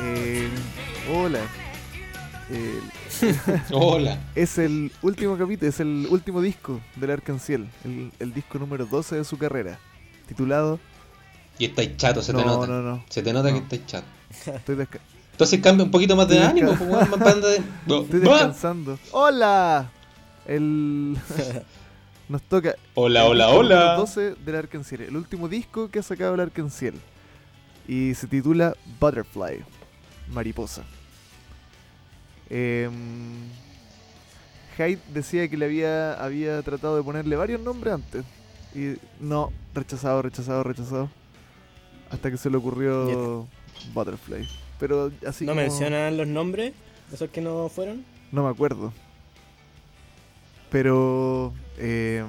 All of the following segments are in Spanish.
Eh, hola. Eh, Hola. es el último capítulo, es el último disco del Arcanciel, el, el disco número 12 de su carrera, titulado Y estáis chato, se te No, nota. no, no. Se te nota No. que estáis chato. Estoy, desca- Entonces cambia un poquito más de Estoy ánimo, desca- pues, más de. Estoy descansando. ¡Hola! El... Nos toca Hola, el hola, hola. 12 del Arcanciel, el último disco que ha sacado el Arcanciel. Y se titula Butterfly, Mariposa. Eh, Hyde decía que le había, había tratado de ponerle varios nombres antes. Y no, rechazado, rechazado, rechazado. Hasta que se le ocurrió Butterfly. Pero así ¿No como- mencionan los nombres esos que no fueron? no me acuerdo. Pero eh,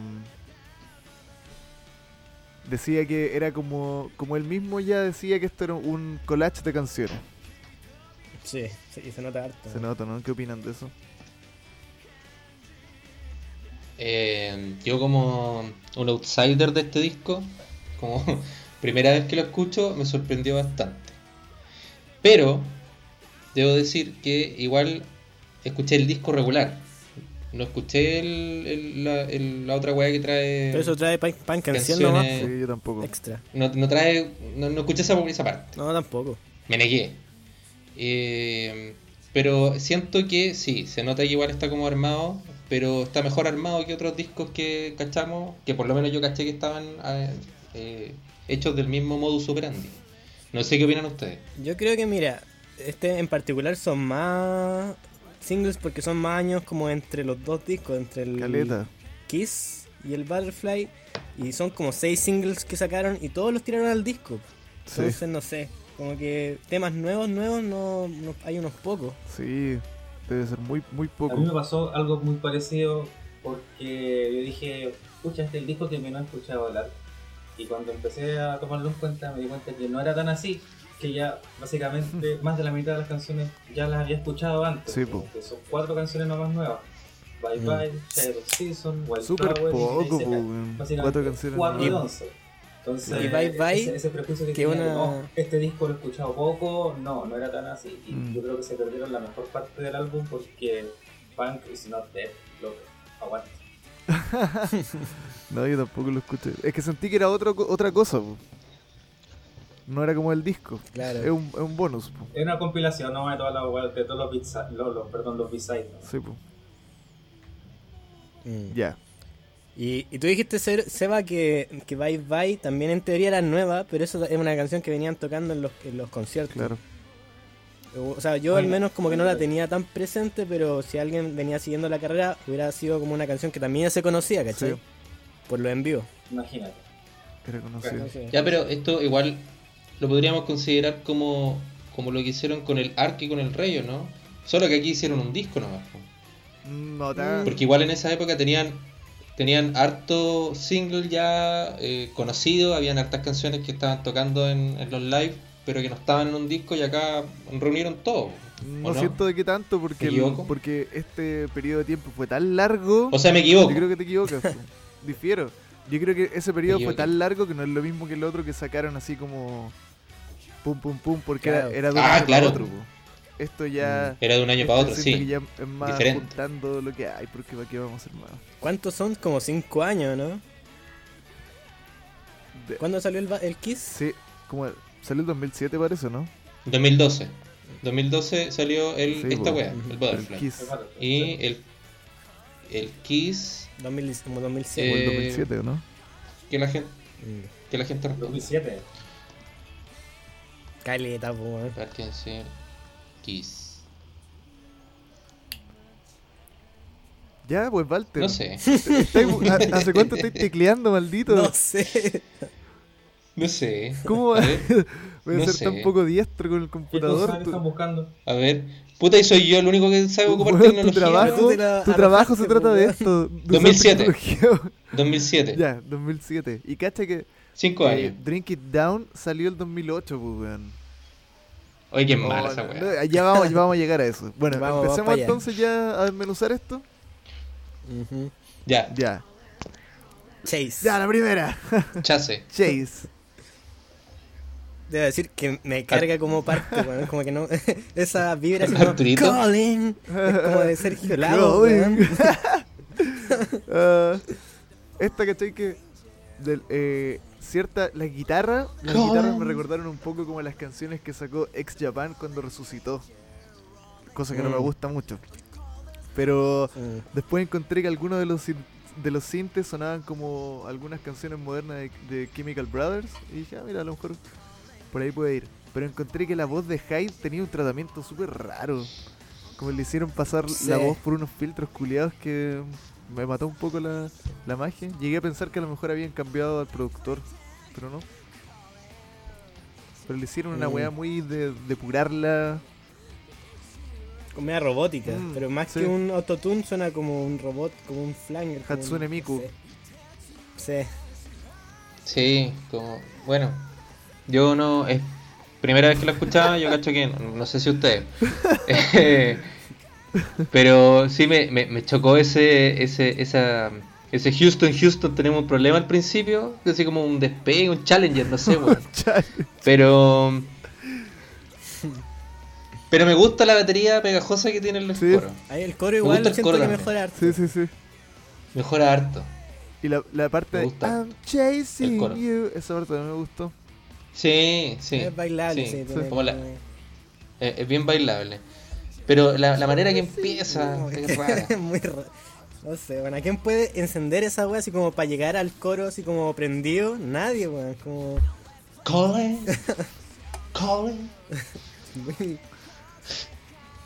decía que era como, como él mismo ya decía que esto era un collage de canciones. Sí, sí, se nota harto. Se nota, ¿no? ¿Qué opinan de eso? Eh, yo como un outsider de este disco, como primera vez que lo escucho, me sorprendió bastante. Pero debo decir que igual escuché el disco regular. No escuché el, el- la, el- la otra weá que trae. Pero eso trae pan, pan canción Canciones- nomás. Sí, yo tampoco. Extra. No, no trae. No, no escuché esa, esa parte. No, tampoco. Me negué. Eh, pero siento que sí, se nota que igual está como armado, pero está mejor armado que otros discos que cachamos, que por lo menos yo caché que estaban eh, eh, hechos del mismo modus operandi. No sé qué opinan ustedes. Yo creo que, mira, este en particular son más singles porque son más años como entre los dos discos, entre el Caleta. Kiss y el Butterfly. Y son como seis singles que sacaron y todos los tiraron al disco. Sí, Entonces, no sé, como que temas nuevos, nuevos, no, no- hay unos pocos. sí. Debe ser muy, muy A mí me poco. pasó algo muy parecido porque yo dije, escucha, este es el disco que me no he escuchado hablar. Y cuando empecé a tomarlo en cuenta me di cuenta que no era tan así, que ya básicamente más de la mitad de las canciones ya las había escuchado antes. Sí, po. que son cuatro canciones nomás nuevas. Bye Mm. Bye, Shadow Season, Wild Súper Flower y poco. Básicamente Cuatro canciones. nuevas. once. Entonces, Y Bye Bye, ese, ese prejuicio que, que tenía de, una- "No, este disco lo he escuchado poco, no, no era tan así. Y Mm. yo creo que se perdieron la mejor parte del álbum porque Punk is not dead, loco. Aguanta. No, yo tampoco lo escuché. Es que sentí que era otro, co- otra cosa. No era como el disco. Claro. Es un, es un bonus. po. Es una compilación, ¿no? De, todas las de todos los beats, los, los- perdón, los B-sides. ¿no? Sí. Mm. Ya. Y, y tú dijiste, Seba, que, que Bye Bye también en teoría era nueva, pero eso es una canción que venían tocando en los, en los conciertos. Claro. O sea, yo al menos como que no la tenía tan presente, pero si alguien venía siguiendo la carrera, hubiera sido como una canción que también ya se conocía, ¿cachai? Sí. Por lo envío. Imagínate. Era conocido. Ya, pero esto igual lo podríamos considerar como, como lo que hicieron con el Ark y con el Rayo, ¿no? Solo que aquí hicieron un disco nomás. No tan. Porque igual en esa época tenían tenían harto single ya eh, conocido, habían hartas canciones que estaban tocando en, en los live, pero que no estaban en un disco y acá reunieron todo. No, ¿o no? siento de qué tanto porque, porque este periodo de tiempo fue tan largo. O sea, me equivoco. Yo creo que te equivocas. Difiero. Yo creo que ese periodo fue tan largo que no es lo mismo que el otro que sacaron así como pum pum pum porque Claro. era, era de un Ah, año para claro. otro. po. Esto ya Era de un año para otro, sí. que ya es más Diferente. juntando lo que hay porque para qué vamos más. ¿Cuántos son? Como cinco años, ¿no? De- ¿Cuándo salió el, el Kiss? sí, como salió el 2007 parece, ¿no? 2012. 2012 salió el, Sí, esta wea, el El Butterfly. Kiss. Y el, el Kiss 2000, como O 2007. el Eh, 2007, ¿o ¿no? que la gente Mm. que la gente responde. 2007. Caleta, po, weón. Parkinson, Kiss. Ya, pues Walter. No sé, ¿Hace cuánto estáis tecleando, maldito? No sé. no sé. ¿Cómo va- voy a no ser sé. tan poco diestro con el ¿Qué computador? Tu- están buscando? a ver. Puta, y soy yo el único que sabe ocupar tu tecnología. trabajo, te la tu trabajo se trata de esto. de usar 2007. tecnología. 2007. ya, 2007. Y cacha que Cinco eh, años. Drink It Down salió el 2008, pues, weón. Oye, qué Oh, mala esa no, weá. ya, vamos, ya vamos a llegar a eso. Bueno, Vamos, empecemos entonces ya a desmenuzar esto. Ujú. Ya. Ya. Chase. Ya, la primera. Chase. Chase. Debo decir que me carga como parte, weón. Como que no. Esa vibra así como. Arturito. Calling. Es como de Sergio Lago. Ah, esta, ¿cachai? Que del, eh, cierta, la guitarra, las guitarras me recordaron un poco como las canciones que sacó Ex Japan cuando resucitó. Cosa que no me Mm. gusta mucho. Pero Mm. después encontré que algunos de los de los sintes sonaban como algunas canciones modernas de, de Chemical Brothers y dije, ah, mira, a lo mejor por ahí puede ir. Pero encontré que la voz de Hyde tenía un tratamiento súper raro. Como le hicieron pasar Sí. la voz por unos filtros culiados que me mató un poco la, la magia. Llegué a pensar que a lo mejor habían cambiado al productor, pero no. Pero le hicieron una Mm. weá muy de depurarla. Como media robótica. Mm, pero más sí. que un autotune suena como un robot, como un flanger. un- Hatsune Miku. Sí. Sí. Sí, como. Bueno, yo no. Es primera vez que lo escuchaba, yo cacho que. No, no sé si ustedes. Eh, pero sí me, me, me chocó ese, ese, esa, ese Houston, Houston, tenemos un problema al principio. Así como un despegue, un challenger, no sé, weón. Pero. Pero me gusta la batería pegajosa que tienen los Sí. coros. Ahí el coro igual gusta el siento coro que mejora harto. Sí, sí, sí. Mejora harto. Y la, la parte Me de gusta. I'm chasing El you, esa parte también me gustó. Sí, sí. Es bailable, sí. sí. tiene Como la- como- Eh, es bien bailable. Pero la, la manera que empieza Muy- es rara. muy raro. No sé, bueno, ¿quién puede encender esa wea así como para llegar al coro así como prendido? Nadie, weón. Como. Calling. Calling. muy-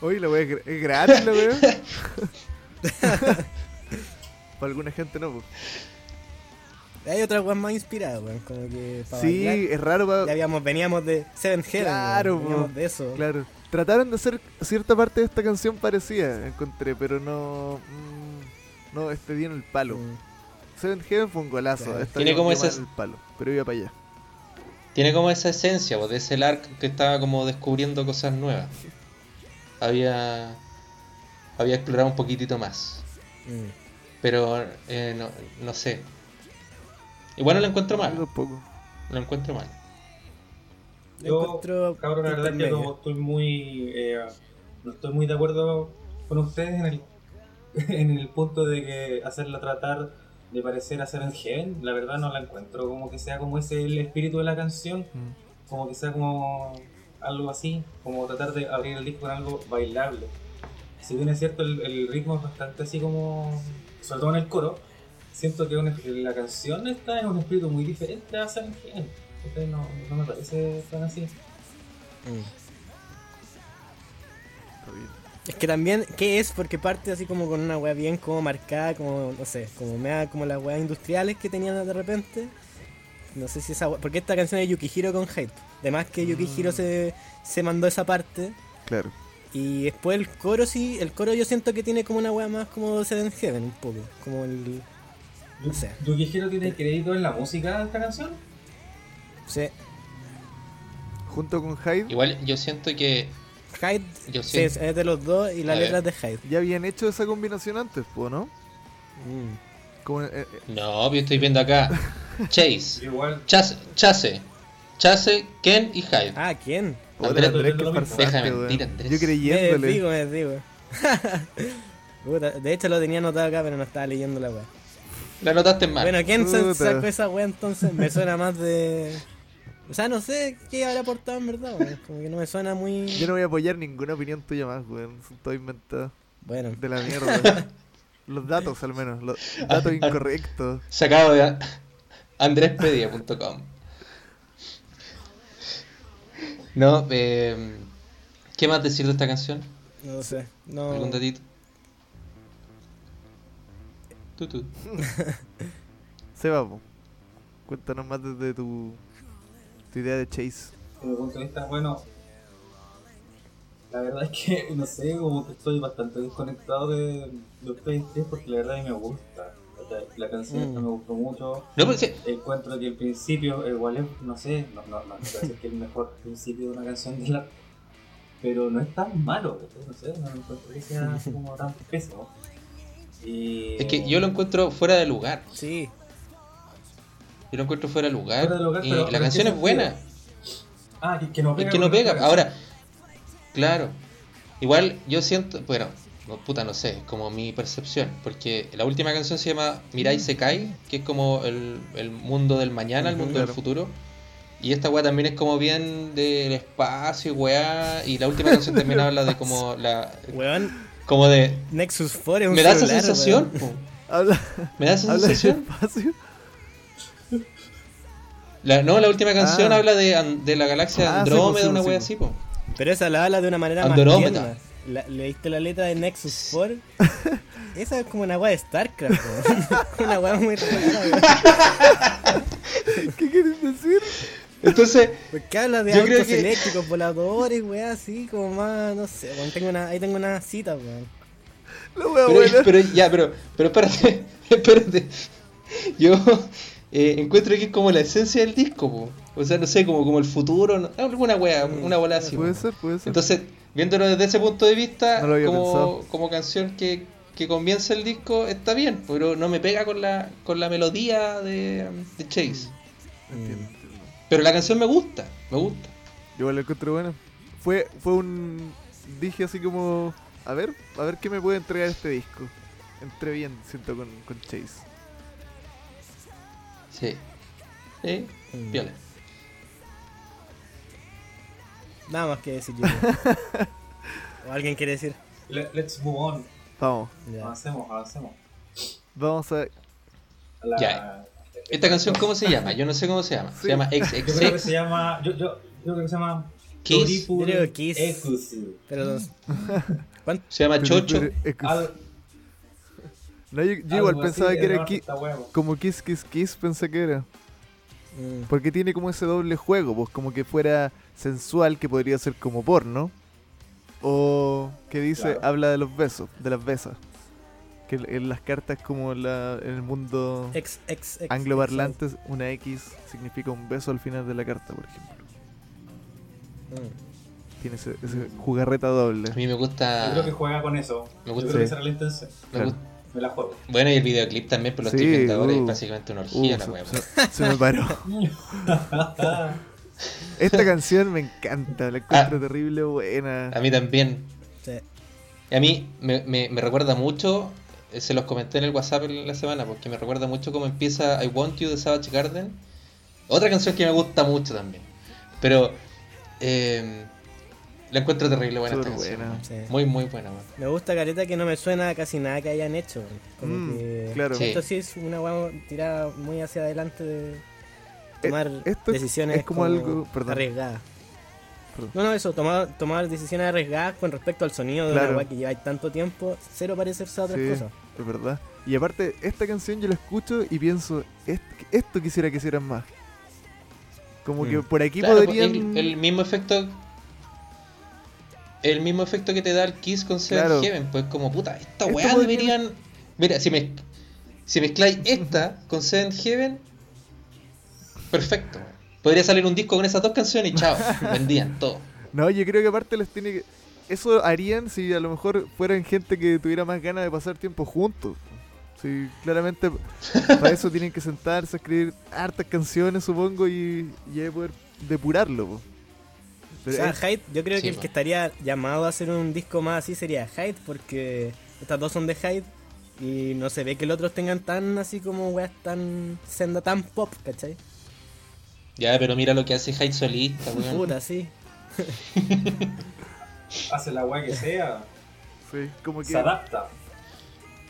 Oye, la wea es, gra- es gratis, la wea. Para alguna gente no, pues. Hay otras weas más inspiradas, weón. Como que para Sí, bailar. es raro para. Ya habíamos, veníamos de Seven Heaven. Claro, weón, veníamos de eso. Claro. Trataron de hacer cierta parte de esta canción parecida, encontré, pero no. mm, no, este dieron el palo. Mm. Seven Heaven fue un golazo. Claro. esta Tiene como ese- mal el palo, pero iba para allá. Tiene como esa esencia, pues, de ese Lark que estaba como descubriendo cosas nuevas. Había. Había explorado un poquitito más. Mm. Pero eh, no, no sé. Igual no lo encuentro mal. tampoco. Lo encuentro mal. Yo cabrón, la verdad que como estoy muy. eh, no estoy muy de acuerdo con ustedes en el, en el punto de que hacerla tratar de parecer a Seven Heaven. La verdad no la encuentro como que sea como ese el espíritu de la canción. Mm. Como que sea como algo así. Como tratar de abrir el disco con algo bailable. Si bien es cierto, el, el ritmo es bastante así como. Sobre todo en el coro. Siento que la canción está en un espíritu muy diferente a Seven Heaven. Entonces no, no me parece tan así. Mm. Es que también, ¿qué es? Porque parte así como con una wea bien como marcada, como, no sé, como me da como las weas industriales que tenían de repente. No sé si esa wea, porque esta canción es Yukihiro con Hype. Además que Yukihiro Mm. se, se mandó esa parte. Claro. Y después el coro sí, el coro yo siento que tiene como una wea más como Seven Heaven un poco. Como el... No sé. ¿Yukihiro tiene crédito en la música de esta canción? Sí, Junto con Hyde, Igual yo siento que. Hyde Yo sí, es siento. es de los dos y la A letra ver. es de Hyde. ya habían hecho esa combinación antes, pues, ¿no? Mm. Como, eh, eh, No, yo estoy viendo acá. Chase. Igual. Chase. Chase. Chase, Ken y Hyde. Ah, ¿quién? Andrés, farsante, weón. mentir, Andrés. Yo Me creyéndole. me desdigo. Puta, de hecho lo tenía anotado acá, pero no estaba leyendo la wea. La notaste mal. Bueno, ¿quién Puta. sacó esa wea entonces? Me suena más de. O sea, no sé qué habrá aportado en verdad, weón. Como que no me suena muy. Yo no voy a apoyar ninguna opinión tuya más, weón. Son todo inventado. Bueno, De la mierda. los datos, al menos. Los datos incorrectos. Sacado de andrespedia.com. No, eh, ¿qué más decir de esta canción? no sé. No. ¿Algún datito? Tú, tú. Seba, po, cuéntanos más desde tu, tu idea de Chase. Desde mi punto de vista, bueno. La verdad es que, no sé, como que estoy bastante desconectado de, de ustedes tres porque la verdad a mí me gusta. La canción esta Mm. me gustó mucho. No, porque Encuentro que el principio, igual es, no sé, no, no, no decir que es el mejor principio de una canción de la. Pero no es tan malo, no sé, no encuentro que sea así como tan pésimo. Y... es que yo lo encuentro fuera de lugar. Sí. Yo lo encuentro fuera de lugar. Fuera de lugar, y pero- la pero ¿en canción es buena. Ah, que, que no Es pega. que no pega. Ahora, claro. Igual yo siento, bueno, no, puta, no sé, es como mi percepción. Porque la última canción se llama Mirai Sekai, que es como el, el mundo del mañana, el mundo del futuro. Y esta weá también es como bien del espacio, weá. Y la última canción también habla de como la. Weón, Como de. Nexus 4 es un Me da esa sensación. Me da esa habla de sensación. La, no, la última canción Ah. habla de, de la galaxia Ah, Andrómeda, pues, sí, una pues, wea sí, así, po. Pero esa la habla de una manera más Andrómeda. La- ¿Leíste la letra de Nexus 4? Esa es como una weá de StarCraft, una weá muy rara. ¿Qué quieres decir? Entonces, Porque habla de autos que- eléctricos, voladores, weá, así como más, no sé. Tengo una, ahí tengo una cita, weón. La wea pero, buena. pero ya, pero, pero espérate, espérate. Yo eh, encuentro que es como la esencia del disco, po. O sea, no sé, como, como el futuro, no- alguna wea, una bola así. puede po. ser, puede ser. Entonces, viéndolo desde ese punto de vista, No como, como canción que, que comienza el disco, está bien, pero no me pega con la, con la melodía de, de Chase. Entiendo, entiendo. Pero la canción me gusta, me gusta. Yo la encontré buena. Fue, fue un. Dije así como. A ver, a ver qué me puede entregar este disco. Entré bien, siento, con, con Chase. Sí. Sí, Mm. piola. Nada más que decir, yo. ¿O alguien quiere decir? Le- let's move on. Vamos, Ya. Avancemos, avancemos. vamos a. La- Ya. ¿Esta canción cómo se llama? Yo no sé cómo se llama. Sí. Se llama Yo creo que XXX se llama. Yo, yo, yo creo que se llama. Kiss. Yo creo Kiss. Ekusu. Pero. ¿Cuánto? Se llama Chocho. Pero- pero- Al- No, yo, yo igual pensaba así, que era ki- como Kiss Kiss Kiss, pensé que era. Mm. Porque tiene como ese doble juego, pues como que fuera sensual, que podría ser como porno. O que dice, Claro. habla de los besos, de las besas. Que en- las cartas como la, en el mundo Ex, ex, ex, angloparlantes, una X significa un beso al final de la carta, por ejemplo. Mm. Tiene ese, ese jugarreta doble. A mí me Yo gusta. creo que juega con eso. Me Yo gusta. creo que Sí. esa era la intención. me Claro. gusta- Me la juego. Bueno, y el videoclip también, pero lo estoy Sí, viendo ahora y es uh. básicamente una Uh, orgía la se, wea. se- se me paró. Esta canción me encanta, la encuentro Ah. terrible buena. A mí también. Sí. Y a mí me, me, me recuerda mucho, eh, se los comenté en el WhatsApp en la semana, porque me recuerda mucho cómo empieza I Want You de Savage Garden. Otra canción que me gusta mucho también. Pero eh, la encuentro terrible buena esta buena. Sí. Muy, muy buena. Me gusta careta que no me suena casi nada que hayan hecho. Como Mm, que claro. Sí. esto sí es una weá tirada muy hacia adelante de tomar Eh, esto es- decisiones es como algo- perdón. arriesgadas. Perdón. No, no, eso, tomar, tomar decisiones arriesgadas con respecto al sonido de Claro. una weá que lleva tanto tiempo, cero parecerse a otras Sí, cosas. es verdad. Y aparte, esta canción yo la escucho y pienso, "Est- esto quisiera que hicieran más. Como que Mm. por aquí Claro, pues, podrían... el, el mismo efecto. El mismo efecto que te da el Kiss con Seven Claro. Heaven. Pues como puta, esta Esto weá deberían. Mira, si, me, si mezcláis esta con Seven Heaven, perfecto. Podría salir un disco con esas dos canciones y chao, vendían todo. No, yo creo que aparte les tiene que... Eso harían si a lo mejor fueran gente que tuviera más ganas de pasar tiempo juntos. Sí, claramente para eso tienen que sentarse a escribir hartas canciones, supongo, y, y poder depurarlo. po. O sea, es- Hyde, yo creo Sí, que el que estaría llamado a hacer un disco más así sería Hyde, porque estas dos son de Hyde y no se ve que los otros tengan tan así como weas tan senda tan pop, ¿cachai? Ya, pero mira lo que hace Hyde solista, weón. Puta, sí. Hace la weá que sea. sí, como que Se adapta.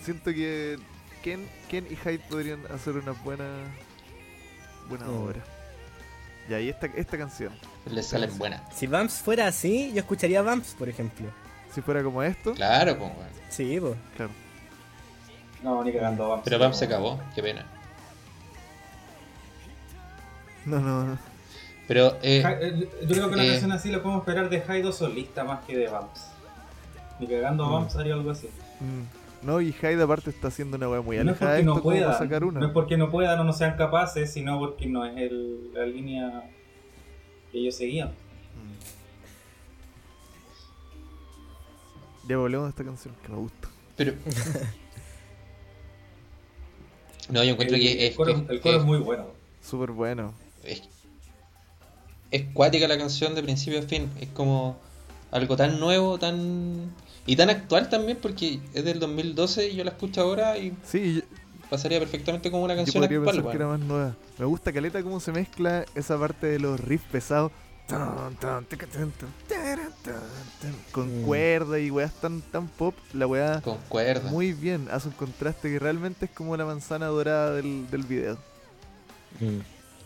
siento que Ken, Ken y Hyde podrían hacer una buena buena Mm. obra. Y ahí esta, esta canción. Les salen buenas. Si Vamps fuera así, yo escucharía Vamps, por ejemplo. Si fuera como esto, Claro, pues, weón. Sí, pues. claro. No, ni cagando. vamos. Pero Bam se acabó, qué pena. No, no, no. Pero, eh, Ja- eh, Yo creo que una Eh. canción así la podemos esperar de Haido solista más que de Vamps. Ni cagando Mm. Vamps haría algo así. Mm. No, y Hyde aparte está haciendo una wea muy No es alejada no puedan, sacar una. no es porque no puedan o no sean capaces, sino porque no es el- la línea que ellos seguían. Ya volvemos a esta canción que me gusta. pero. No, yo encuentro el, que es. el coro, que- el coro que- es muy bueno. Súper bueno. Es, es cuática la canción de principio a fin. Es como algo tan nuevo, tan. Y tan actual también, porque es del 2012 y yo la escucho ahora y Sí, pasaría perfectamente como una canción actual. que era más nueva. Me gusta caleta cómo se mezcla esa parte de los riffs pesados. Con cuerda y weas tan, tan pop. La wea Con cuerda. muy bien. Hace un contraste que realmente es como la manzana dorada del, del video. Mm.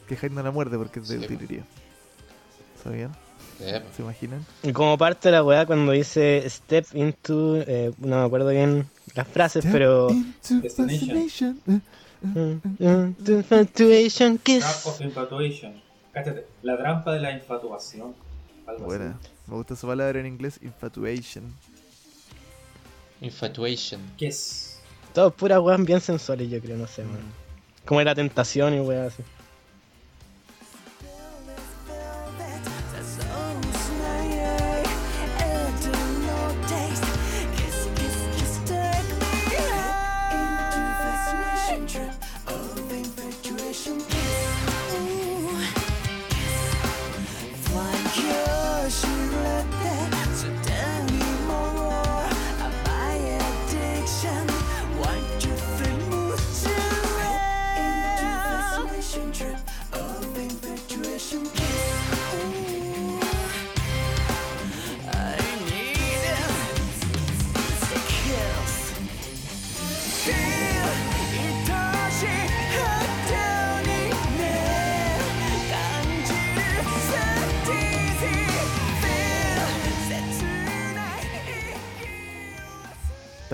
Que Hyde no la muerde porque es de Sí. ¿Sabían? ¿Se imaginan? Y como parte de la weá cuando dice step into, eh, no me acuerdo bien las frases, pero... Into fascination. Eh, Mm, mm, infatuation. Trap of Infatuation. Cáchate, la trampa de la infatuación. Algo Buena. así. Me gusta esa palabra en inglés, infatuation. Infatuation. Kiss. Todo puras weas bien sensuales, yo creo, no sé, man. Mm. Como era tentación y weá así.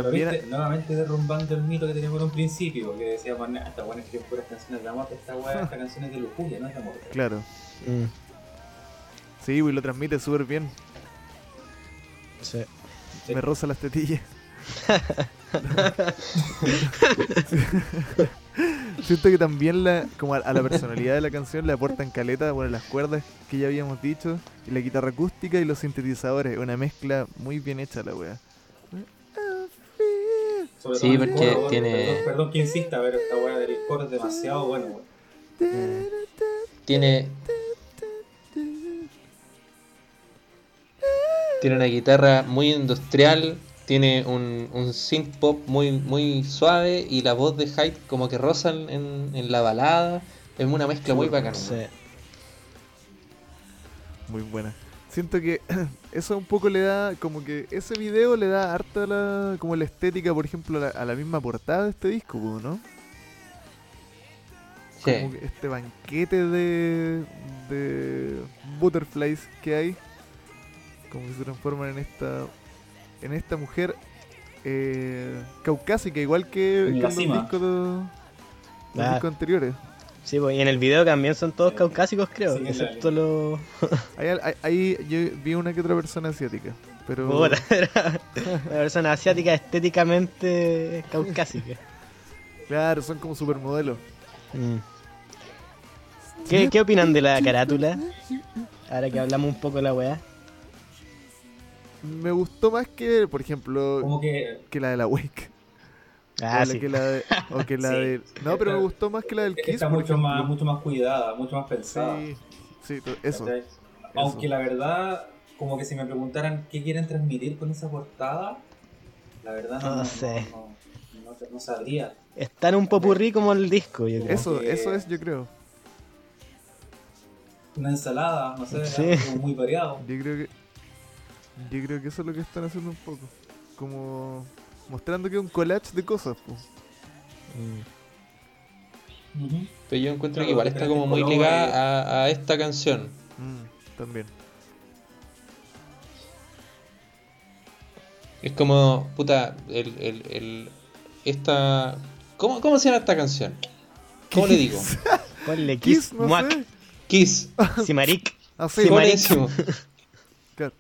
También, viste, nuevamente derrumbando el mito que teníamos en un principio, que decíamos, "Nah, esta buena escribe puras canciones de amor, esta weá, esta canción es de lujuria, no es de amor. claro. Mm, Sí, y lo transmite súper bien. sí. Sí. Me roza las tetillas. Siento que también la, como a, a la personalidad de la canción le aportan caleta, bueno, las cuerdas que ya habíamos dicho, y la guitarra acústica y los sintetizadores. Una mezcla muy bien hecha la wea. Sobre Sí, todo porque coro, tiene- Perdón, perdón que insista, pero esta weá del coro es demasiado bueno, weón. Tiene. Tiene una guitarra muy industrial. Tiene un, un synth pop muy, muy suave. Y la voz de Hyde como que rozan en, en la balada. Es una mezcla muy bacana. Sí. Muy buena. Siento que eso un poco le da, como que ese video le da harta la, como la estética, por ejemplo, a la, a la misma portada de este disco, ¿no? Sí. como que este banquete de, de butterflies que hay como que se transforman en esta en esta mujer eh, caucásica igual que, En que la los cima. discos, de- los Ah. discos anteriores Sí, pues, y en el video también son todos caucásicos, creo, Sí, excepto los... ahí, ahí- ahí yo vi una que otra persona asiática pero era una persona asiática estéticamente caucásica. claro son como supermodelos Mm. ¿Qué, ¿Qué opinan de la carátula? Ahora que hablamos un poco de la weá. me gustó más que por ejemplo Como que que la de la Wake Ah, o, la que la de, o que la Sí. de no pero me gustó más que la del Kiss está mucho más, mucho más cuidada, mucho más pensada. sí sí eso. Aunque la verdad, como que si me preguntaran qué quieren transmitir con esa portada, la verdad no, No no, sé. no, no- no- no sabría. Está en un popurrí como el disco, yo creo. eso que- eso es yo creo Una ensalada, no sé, Sí. algo muy variado. Yo creo que. Yo creo que eso es lo que están haciendo un poco. Como. Mostrando que es un collage de cosas, pues. Mm. Pero yo encuentro que igual está como muy ligada a, a esta canción. Mm, también. Es como, puta, el, el, el, esta... ¿Cómo, ¿Cómo se llama esta canción? ¿Cómo le digo? Ponle Kiss, Kiss, no sé. Kiss. Simaric. Así. Claro.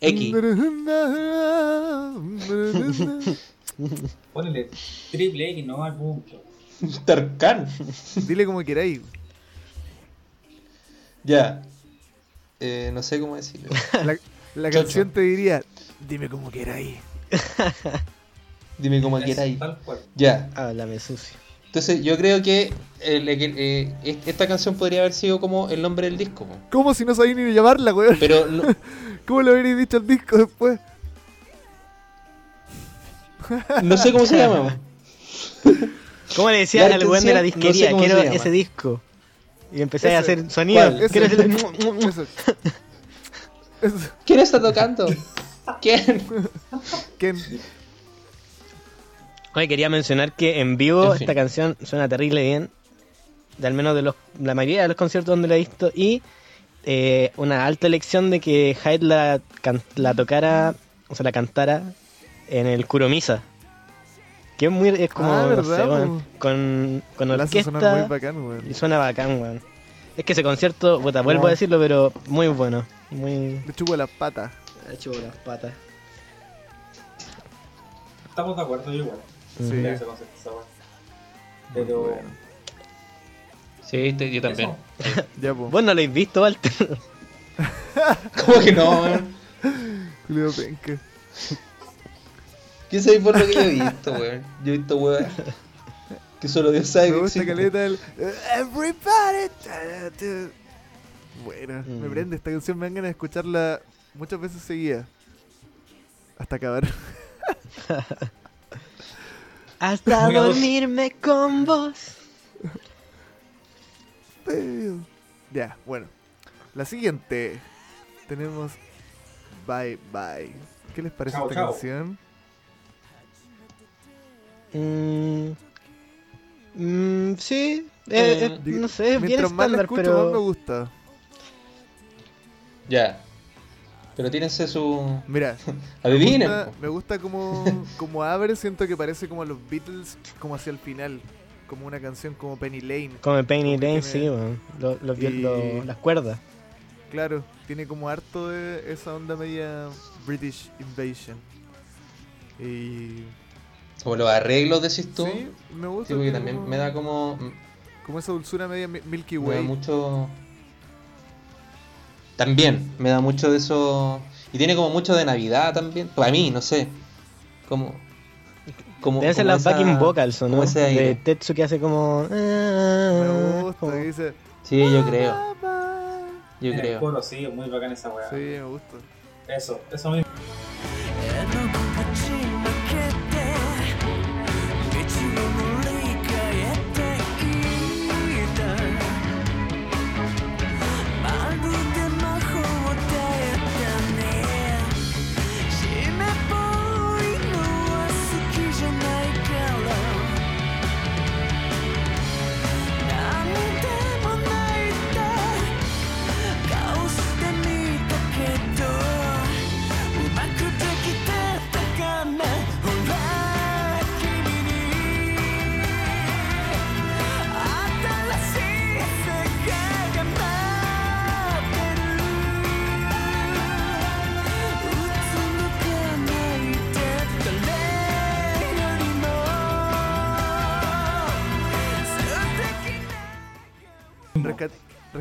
X. Ponele triple X, no al punto. Tarkan. Dile como queráis. Ya. Eh, no sé cómo decirlo. La, la Chocho. canción te diría, dime como queráis. Dime. Tal cual. Ya. Háblame sucio. Entonces yo creo que eh, eh, est- esta canción podría haber sido como el nombre del disco. po. ¿Cómo si no sabía ni llamarla, weón? Pero no- ¿Cómo le habríais dicho al disco después? no sé cómo se llama. ¿Cómo le decías La al weón de la atención, no sé disquería? Quiero ese disco. Y empecé a hacer. Eso. ¿Quién está tocando? ¿Quién? ¿Quién? Oye, quería mencionar que en vivo En fin. esta canción suena terrible bien. De al menos de los, la mayoría de los conciertos donde la he visto. Y eh, una alta elección de que Hyde la, can- la tocara, o sea, la cantara en el Kuromisa. Que es muy, es como, Ah, con, con hace sonar muy orquesta. bacán, weón. Y suena bacán, weón. Es que ese concierto, puta, vuelvo No. a decirlo, pero muy bueno. Muy... Le chupo las patas. Ha hecho las patas. Estamos de acuerdo, yo igual. Sí. Ese concepto bueno. Pero. Bueno. Sí, te- yo también. Ya, pues. Vos no lo habéis visto, Walter. ¿Cómo que no, weón? Julio Penca. ¿Qué sabéis por lo que yo he visto, weón? Yo he visto weón. Que solo Dios sabe Me gusta caleta el Everybody. Buena, me Mm. prende esta canción, me dan ganas de escucharla muchas veces seguida. Hasta acabar. Hasta dormirme con vos. Pero- Ya, bueno. La siguiente. Tenemos Bye Bye. ¿Qué les parece Chao, esta chao. canción? Mm, mm, sí, eh, eh, no sé, es bien Mientras más la estándar, escucho, más me pero... gusta. Ya. Pero tírense su. Mira, me Adivinen. gusta, me gusta como, como abre, siento que parece como los Beatles, como hacia el final. Como una canción como Penny Lane. Como en Penny Lane, tiene- sí, weón, lo- lo- Y- lo- las cuerdas. Claro, tiene como harto de esa onda media British Invasion. Y. Como los arreglos, decís tú. Sí, me gusta. Sí, porque tiene también como- me da como. Como esa dulzura media mi- Milky Me da Way. mucho. También, me da mucho de eso. Y tiene como mucho de Navidad también. Para mí, no sé. Como. como Deben ser las backing vocals, ¿o no? De Tetsu que hace como... Me gusta, como- dice. Sí, yo creo. Yo en el creo. coro, sí, muy bacán esa weá. Sí, me gusta. Eso, eso mismo.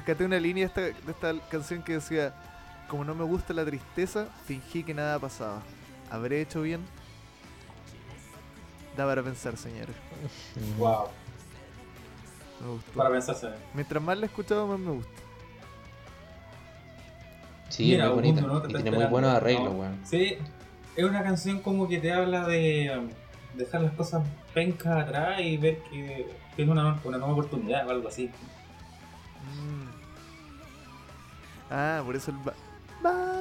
Rescaté una línea de esta, de esta canción que decía: Como no me gusta la tristeza, fingí que nada pasaba. ¿Habré hecho bien? Da para pensar, señores. Wow, Me gustó. para pensarse. Mientras más la he escuchado, más me gusta. Sí, Mira, es muy bonita. mundo, ¿no? Te Y tiene muy buenos arreglos, ¿no? weón. Sí, es una canción como que te habla de um, dejar las cosas pencas atrás y ver que tienes una, una nueva oportunidad o algo así. Mm. Ah, por eso el. Bye,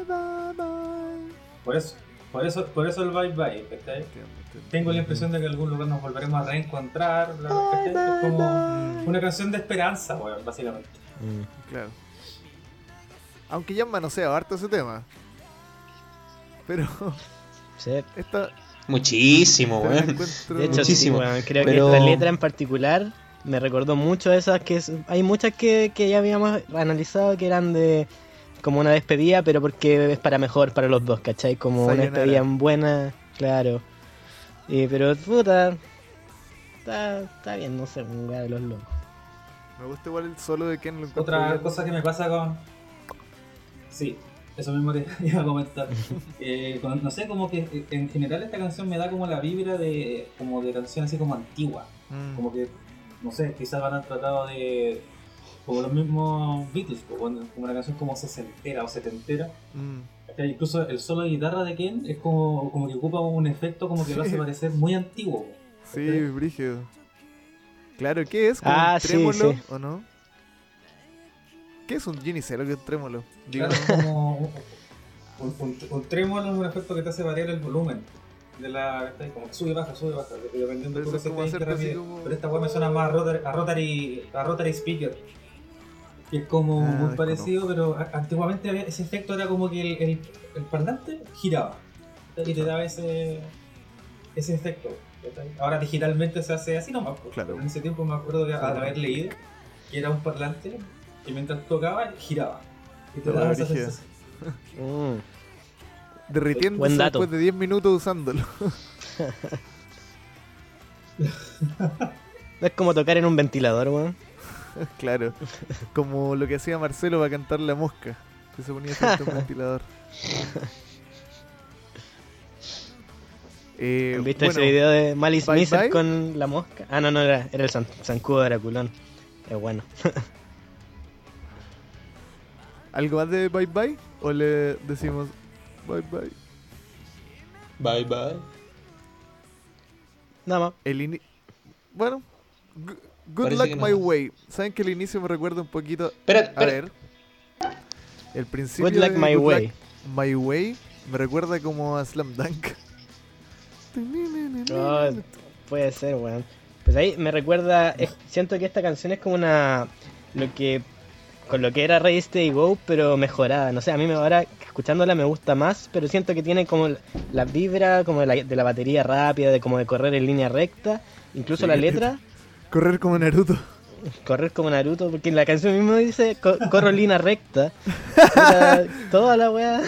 bye, bye. Por eso, por eso, por eso el bye bye, ¿cachai? Entiendo, entiendo. Tengo la impresión de que en algún lugar nos volveremos a reencontrar. Es como una canción de esperanza, weón, básicamente. Mm. Claro. Aunque ya manoseaba harto ese tema. Pero Sí. esta. Muchísimo, weón. encuentro- De hecho, sí, Muchísimo. weón, creo Pero- que esta letra en particular me recordó mucho a esas que es- hay muchas que, que ya habíamos analizado que eran de como una despedida, pero porque es para mejor para los dos, ¿cachai? Como una Sayonara. despedida buena, claro. Y, pero puta, está, está bien, no sé, un de los locos. Me gusta igual el solo de Ken. Lo Otra bien. cosa que me pasa con. Sí, eso mismo te iba a comentar. Eh, con- no sé, como que eh, en general esta canción me da como la vibra de como de canción así como antigua. Mm. Como que no sé, quizás van a tratado de. Como los mismos Beatles, po, cuando- como una canción como sesentera o setentera. Mm. Incluso el solo de guitarra de Ken es como, como que ocupa un efecto como que lo hace parecer muy antiguo. sí, brígido. Claro, ¿qué es? ¿Como Ah, un trémolo sí. o no? ¿Qué es un yo ni sé lo que es trémolo? Digo, Claro, es como un, un, un- un trémolo es un efecto que te hace variar el volumen. De la, ¿cachai? como que sube y baja, sube y baja, dependiendo de es tu como Pero esta weá me suena más a rotary, a rotary, a rotary speaker. Que es como Ah, muy parecido, pero antiguamente ese efecto era como que el, el, el parlante giraba. Y te daba ese, ese efecto. Ahora digitalmente se hace así nomás. pues. Claro. En ese tiempo me acuerdo de Claro. haber leído que era un parlante que mientras tocaba giraba. Y te daba esa sensación. Derritiéndose después de 10 minutos usándolo. No es como tocar en un ventilador, weón. claro. Como lo que hacía Marcelo para cantar la mosca. Que se ponía frente a un ventilador. Eh, ¿Han visto bueno, ese video de Malice Miser con la mosca? Ah, no, no, era, era el zan- zancudo de Araculón. Es bueno. ¿Algo más de bye bye? ¿O le decimos bye bye? Bye bye. Nada más. El ini- Bueno, good Parece luck my no. way. ¿Saben que el inicio me recuerda un poquito? A ver. El principio Good luck de my Good way. Luck My Way me recuerda como a Slam Dunk. Oh, puede ser, weón. Pues ahí me recuerda. es- siento que esta canción es como una. Lo que. Con lo que era Ready Steady Go, pero mejorada. No sé, a mí me ahora escuchándola me gusta más, pero siento que tiene como la- vibra como de la, de la batería rápida, de como de correr en línea recta. Incluso Sí. la letra, Correr como Naruto. correr como Naruto, porque en la canción mismo dice co- corro en línea recta. Toda la weá.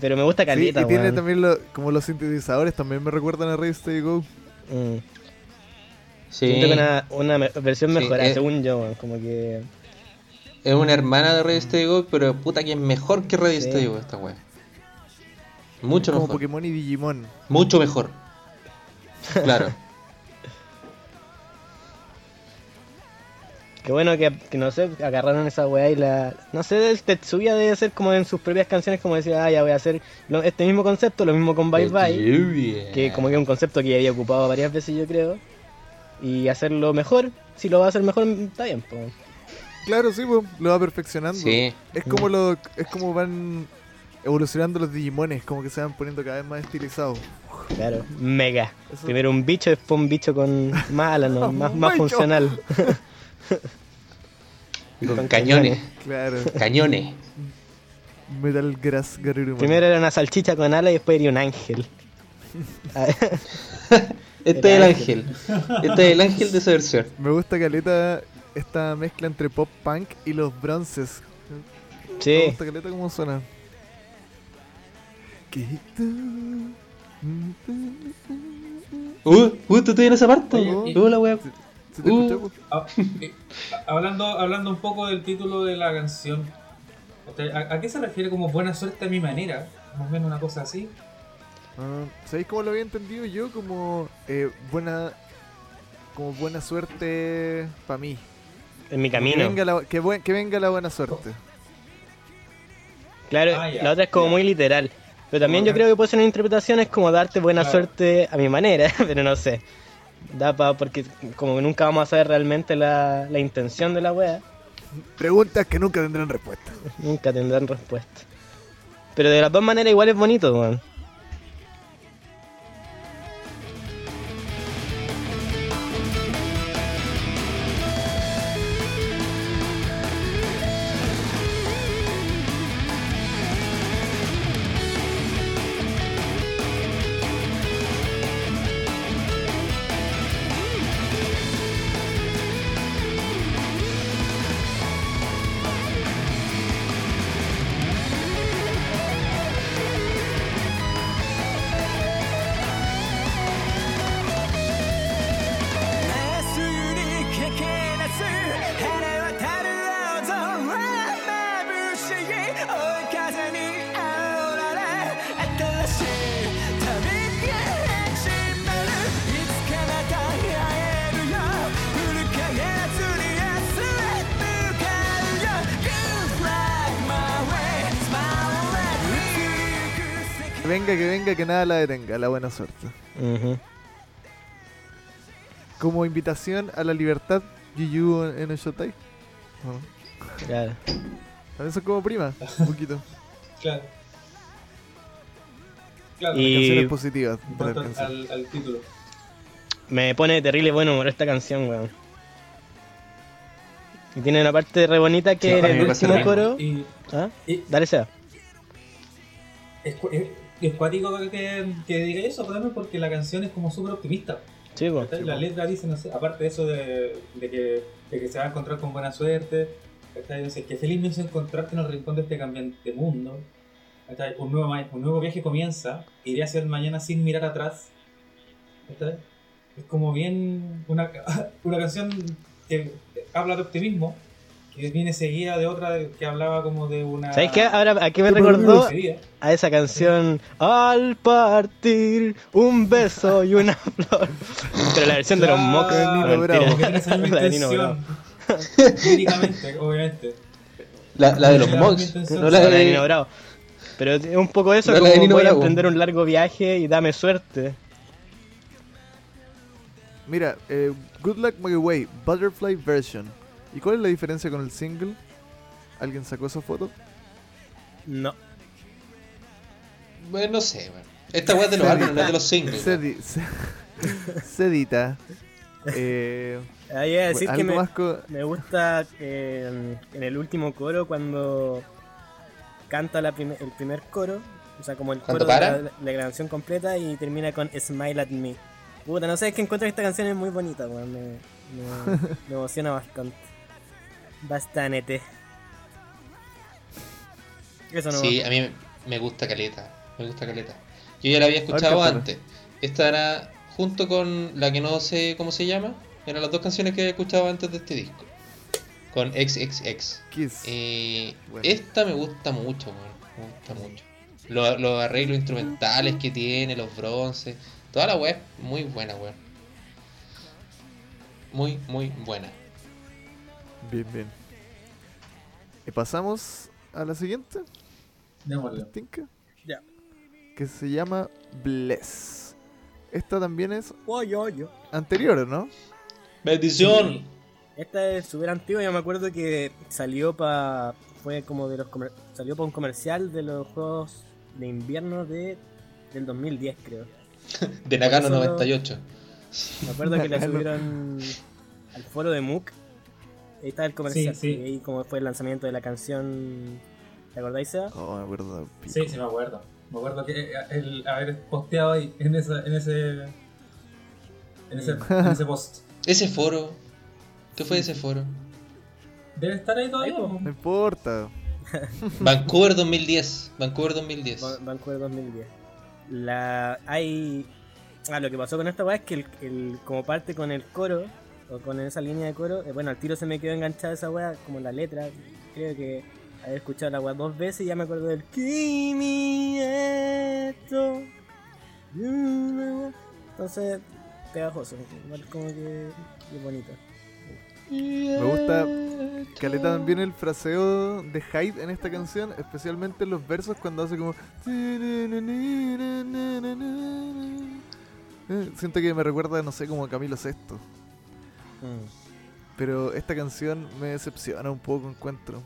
Pero me gusta Sí, caleta, y tiene weón. también lo- como los sintetizadores también me recuerdan a Ray Stay Go. Mm. Sí. Siento que una, una versión Sí, mejorada, según yo, weón, como que... Es una hermana de Steady Go, pero puta que es mejor que. Steady Go esta wea. Mucho como mejor. Pokémon y Digimon. Mucho mejor. Claro. Qué bueno que, que, no sé, agarraron esa weá y la... No sé, el Tetsuya debe ser como en sus propias canciones, como decía, ah, ya voy a hacer lo- este mismo concepto, lo mismo con Bye Bye, que como que es un concepto que ya había ocupado varias veces, yo creo. Y hacerlo mejor, si lo va a hacer mejor, está bien, pues. Claro, sí, po, lo va perfeccionando. Sí. Es como lo, es como van evolucionando los Digimones, como que se van poniendo cada vez más estilizados. Claro, mega. Eso- Primero un bicho, después un bicho con más alas, ¿no? más, más funcional. Y con Con cañones. Claro. Cañones. Metal Grass Garurumon. Primero era una salchicha con alas y después era un ángel. Este es El el ángel. Este es el ángel de esa versión. Me gusta caleta esta mezcla entre pop punk y los bronces. Me sí, gusta caleta cómo suena. Uh, uh, ¿tú estás en esa parte? Oye, y- Uh, la wea. ¿Se te Uh. Ah, eh, hablando, hablando un poco del título de la canción, ¿usted- ¿a, a qué se refiere como buena suerte a mi manera? Más o menos una cosa así. Ah, ¿Sabéis cómo lo había entendido yo? Como eh, buena como buena suerte para mí. En mi Que camino. venga, la, que, buen- que venga la buena suerte. Claro, Ah, ya, la otra es como ya. muy literal. Pero también yo que- creo que puede ser una interpretación, es como darte buena Claro. suerte a mi manera, pero no sé. Da pa, porque como que nunca vamos a saber realmente la, la intención de la wea, Preguntas que nunca tendrán respuesta. nunca tendrán respuesta. Pero de las dos maneras igual es bonito, weón. Que nada la detenga, la buena suerte. Como invitación a la libertad, Yu en, el Shotai. Bueno, Claro. también son como prima, un poquito. Claro. Claro, Y- Canciones positivas canción. al, al título. Me pone terrible buen humor esta canción, weón. Y tiene una parte re bonita que Sí, en a mí el último coro. Y, ¿Ah? y Dale sea. es, es, es cuático que, que diga eso, también porque la canción es como súper optimista. Sí, po. ¿cachai? La letra dice, no sé, aparte de eso de, de que, de que se va a encontrar con buena suerte, ¿cachai? No sé, que feliz me hizo encontrarte en el rincón de este cambiante mundo. Un, nuevo, un nuevo viaje comienza, iré hacia el mañana sin mirar atrás. Es como bien una, una canción que habla de optimismo, que viene seguida de otra que hablaba como de una... ¿Sabes qué? Ahora aquí me Qué recordó despedida. a esa canción Al partir un beso y una flor. Pero la versión de los. Bravo. Misma La de Nino. Líricamente, obviamente. La, la de los intención no La de Nino. Bravo. Pero es un poco eso, No, la como voy a Bravo. emprender un largo viaje y dame suerte. Mira, eh, Good Luck My Way, Butterfly Version. ¿Y cuál es la diferencia con el single? ¿Alguien sacó esa foto? No. Bueno, no sé, weón. Esta weá es de los Se álbumes, no es de los Se, singles. se, se edita. Eh, Ahí iba a decir que algo me, más co- me gusta eh, en el último coro cuando canta la prim- el primer coro, o sea, como el ¿Cuándo coro de la, la canción completa y termina con Smile at Me. Puta, no sé, es que encuentro que esta canción es muy bonita, weón. Me, me, me emociona bastante. Bastante. Eso no. Sí, a mí me gusta Caleta. Me gusta Caleta. Yo ya la había escuchado antes. Esta era junto con la que no sé cómo se llama. Eran las dos canciones que había escuchado antes de este disco. Con XXX. Kiss. Y Bueno. esta me gusta mucho, weón. Me gusta mucho. Los, los arreglos instrumentales que tiene, los bronces. Toda la web muy buena, weón. Muy, muy buena. Bien, bien. Y pasamos a la siguiente, Ya. que se llama Bless. Esta también es anterior, ¿no? ¡Bendición! Sí. Esta es súper antigua, yo me acuerdo que salió para fue como de los comer- salió para un comercial de los juegos de invierno de del 2010, creo. De eso- 98. Me acuerdo que la subieron al foro de MOOC. Ahí está el comercial. Sí, sí. Y ahí como fue el lanzamiento de la canción. ¿Te acordáis, Seba? Oh, me acuerdo. pico. Sí, sí, me acuerdo. Me acuerdo que eh, el haber posteado ahí en, esa, en ese. En ese, en ese post. Ese foro. ¿Qué fue ese foro? Debe estar ahí todavía. No importa. Vancouver 2010. Vancouver 2010. Van- Vancouver 2010. La. Hay. Ah, lo que pasó con esta weá es que el, el- como parte con el coro, o con esa línea de coro, eh, bueno, al tiro se me quedó enganchada esa weá, como la letra. Creo que haber escuchado la weá dos veces y ya me acuerdo del Kimi esto. Entonces, pegajoso. Igual como que bonito. Me gusta Caleta también el fraseo de Hyde en esta canción, especialmente en los versos cuando hace como... Eh, Siento que me recuerda, no sé, como a Camilo VI. Mm. Pero esta canción me decepciona un poco, encuentro.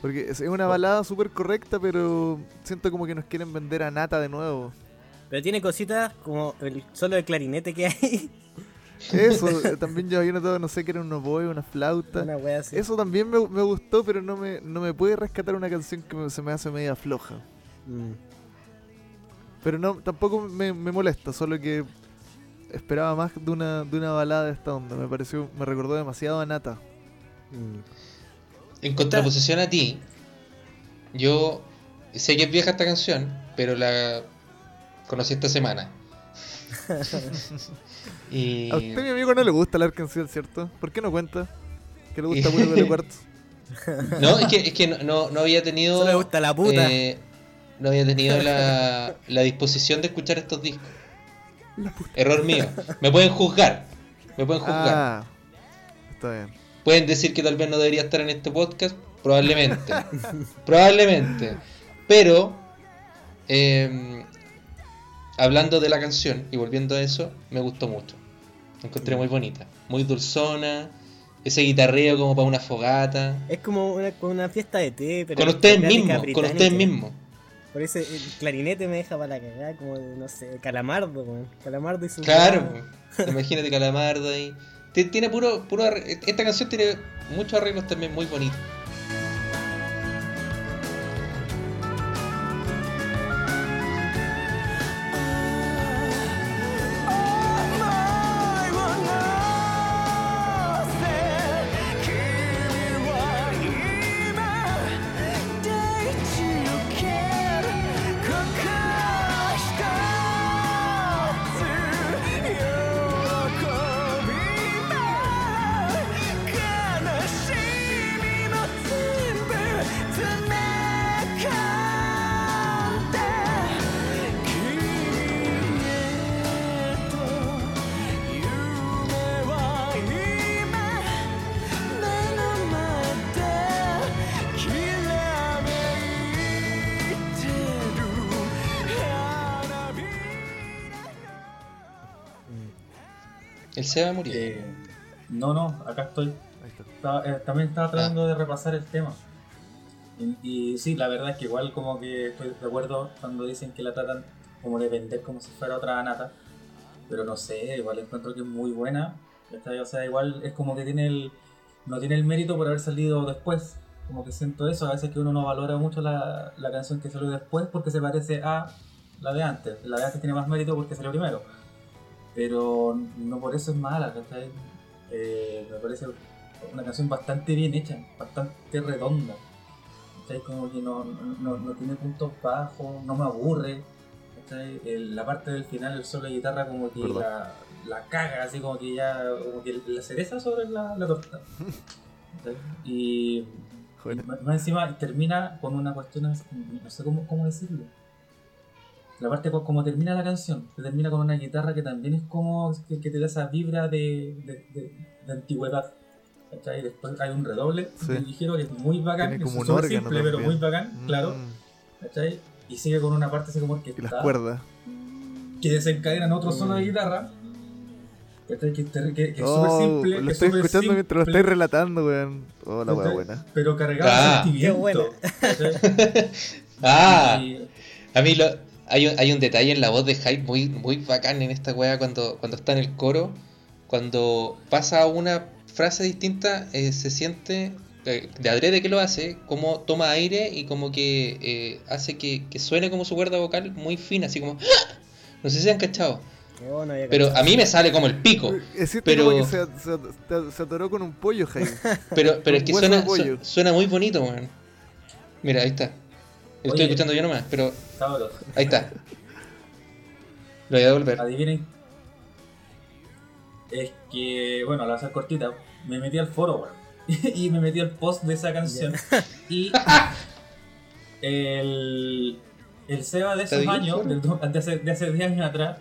Porque es una balada súper correcta, pero siento como que nos quieren vender a Nata de nuevo. Pero tiene cositas como el solo de clarinete que hay. Eso, eh, también yo había notado, no sé, que era un oboe, una flauta. Una wea así. Eso también me, me gustó, pero no me, no me puede rescatar una canción que me- se me hace media floja. Mm. Pero no, tampoco me, me molesta, solo que esperaba más de una, de una balada de esta onda. Me pareció, me recordó demasiado a Nata. Mm. En contraposición a ti, yo sé que es vieja esta canción, pero la conocí esta semana. y A usted, mi amigo, no le gusta la canción, ¿cierto? ¿Por qué no cuenta? Que le gusta puro de cuarto. no, es que, es que no, no, había tenido Solo me gusta la puta. eh, no había tenido la, la disposición de escuchar estos discos. Error mío. Me pueden juzgar. Me pueden juzgar. Ah, está bien. Pueden decir que tal vez no debería estar en este podcast, probablemente. probablemente. Pero eh, hablando de la canción y volviendo a eso, me gustó mucho. La encontré muy bonita, muy dulzona, ese guitarreo como para una fogata. Es como una, fiesta de té, pero Con ustedes mismos, con ustedes mismos. Por eso el clarinete me deja para la cagada, como de, no sé, calamardo, weón. Calamardo y su. Claro, imagínate Calamardo ahí. Ti- Tiene puro, puro esta canción tiene muchos arreglos también muy bonitos. Seba murió. Eh, no, no, acá estoy. Está. Eh, también estaba Ah. tratando de repasar el tema. Y, y sí, la verdad es que igual como que estoy de acuerdo cuando dicen que la tratan como de vender como si fuera otra nata. Pero no sé, igual encuentro que es muy buena. O sea, igual es como que tiene el, no tiene el mérito por haber salido después. Como que siento eso, a veces que uno no valora mucho la, la canción que salió después porque se parece a la de antes. La de antes tiene más mérito porque salió primero. Pero no por eso es mala, ¿cachai? Eh, me parece una canción bastante bien hecha, bastante redonda. ¿cachai? Como que no, no, no tiene puntos bajos, no me aburre. ¿cachai? El- la parte del final, el solo de guitarra, como que la, la caga, así como que ya, como que la cereza sobre la, la torta. ¿cachai? Y, más más encima termina con una cuestión, no sé cómo, cómo decirlo. La parte co- como termina la canción, que termina con una guitarra que también es como que, que te da esa vibra de, de, de- de antigüedad. ¿cachai? Después hay un redoble Sí. ligero que es muy bacán, Tiene que como es un súper órgano simple, pero muy bacán, claro. Mm, ¿cachai? Y sigue con una parte así como Y las cuerdas. que desencadenan otro solo de Mm. guitarra. ¿cachai? Que, es que- que es Oh, súper simple, lo que es estoy escuchando mientras lo simple, estáis relatando, weón. Oh, la weá buena. Pero cargado Ah. de sentimiento. Qué buena. Ah, Y- a mí lo, hay, un, hay un detalle en la voz de Hyde muy, muy bacán en esta wea cuando, cuando está en el coro. Cuando pasa una frase distinta, eh, se siente, eh, de adrede que lo hace, como toma aire y como que eh, hace que, que suene como su cuerda vocal muy fina, así como... No sé si se han cachado, no pero a mí me sale como el pico. Es cierto Pero- que se, se- se atoró con un pollo, Jaime. Pero, pero es que suena, su- suena muy bonito, weón. Mira, ahí está. Estoy Oye. escuchando yo nomás, pero ahí está. Lo voy a devolver. adivinen. Es que, bueno, la voy a hacer cortita. Me metí al foro, weón. y me metí al post de esa canción. y el, el Seba de ¿Te esos años, del de hace, de hace 10 años atrás,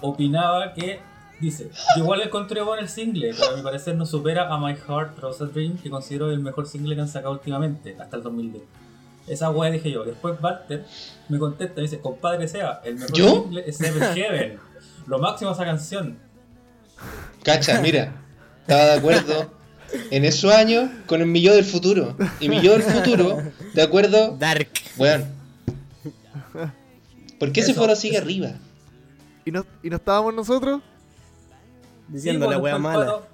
opinaba que, dice, "Yo igual encontré bueno el single, pero a mi parecer no supera a My Heart Rose Dream, que considero el mejor single que han sacado últimamente, hasta el 2010. Esa wea dije yo. Después Walter me contesta y dice, compadre Seba, el mejor ¿Yo? single es Seven Heaven. Lo máximo esa canción. Cacha, mira, estaba de acuerdo en esos años con el mi yo del futuro. Y mi yo del futuro, de acuerdo, Dark. weón. ¿Por qué ese Eso, foro sigue eso. arriba? ¿Y no, ¿Y no estábamos nosotros? Diciendo Sí, la pues, wea mala. Pato-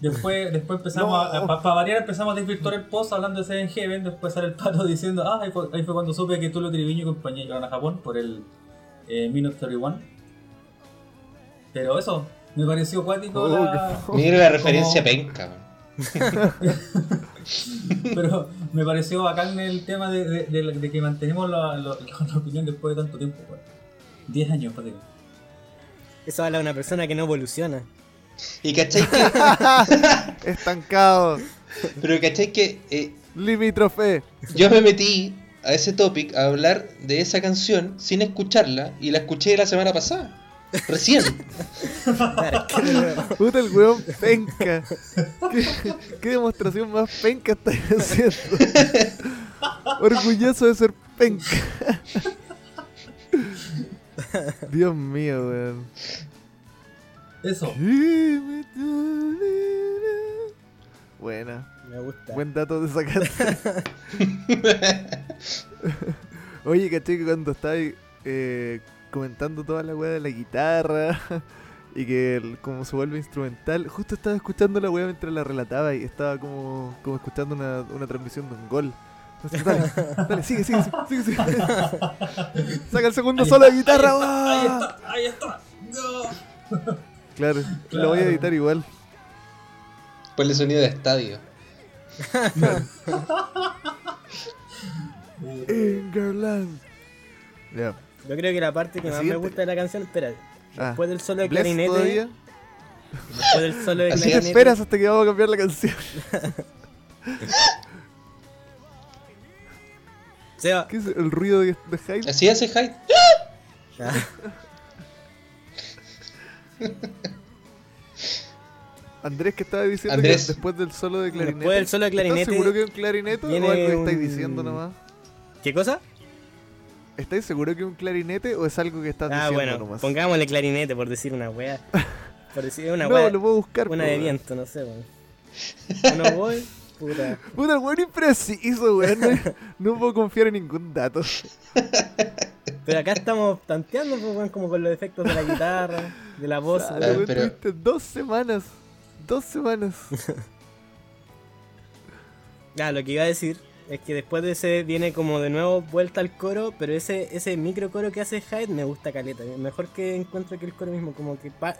Después, después empezamos No. a, para variar empezamos a desvirtuar el post hablando de Seven Heaven, después sale el pato diciendo, ah, ahí fue, ahí fue cuando supe que tú lo Triviño y compañía llegaron a Japón por el eh, Minute 31. Pero eso, me pareció cuático Oh, la... Mira la referencia Como- penca. Pero me pareció bacán el tema de, de- de- de que mantenemos la, la- la opinión después de tanto tiempo. weón. 10 años, Patrick. Eso habla de una persona que no evoluciona. Y cachai que, Estancado. pero cachai que eh, Limítrofe. yo me metí a ese topic a hablar de esa canción sin escucharla y la escuché la semana pasada. Recién. Puta el weón penca. ¿Qué, qué demostración más penca estáis haciendo? Orgulloso de ser penca. Dios mío, weón. Eso. Buena. Me gusta. Buen dato de sacar. Oye, caché que cuando estaba eh, comentando toda la weá de la guitarra y que el- como se vuelve instrumental, justo estaba escuchando la weá mientras la relataba y estaba como, como escuchando una, una transmisión de un gol. Entonces, dale, dale, sigue, sigue, sigue, sigue, sigue. Saca el segundo Ahí solo de guitarra. Ahí ¡guau! está, ahí está. No. Claro, lo voy a editar igual. Ponle sonido de estadio. Ingerland. Ya. Yo creo que la parte que La más me gusta de la canción, espera, Ah, después del solo de ¿Bless clarinete, todavía? después del solo de Así ¿Qué es. clarinete, esperas hasta que vamos a cambiar la canción? Seba, ¿Qué es el ruido de, de Hyde? Así hace Hyde. Ah, Andrés, que estaba diciendo Andrés. que después del solo de clarinete. Después del solo de clarinete ¿Estás seguro que es un clarinete o algo que estáis diciendo nomás? ¿Qué cosa? ¿Estáis seguro que es un clarinete o es algo que estás Ah, diciendo bueno, nomás? pongámosle clarinete por decir una wea. Por decir una no, wea, lo puedo buscar. una de viento, no sé, weón. No voy, puta. Puta, weón impreciso, weón. No, no puedo confiar en ningún dato. Pero acá estamos tanteando, pues, weón, como con los efectos de la guitarra, de la voz. Ah, weón. weón, pero- tuviste dos semanas. Dos semanas. Ah, lo que iba a decir es que después de ese viene como de nuevo vuelta al coro, pero ese ese micro coro que hace Hyde me gusta caleta. Mejor que encuentro que el coro mismo, como que pa-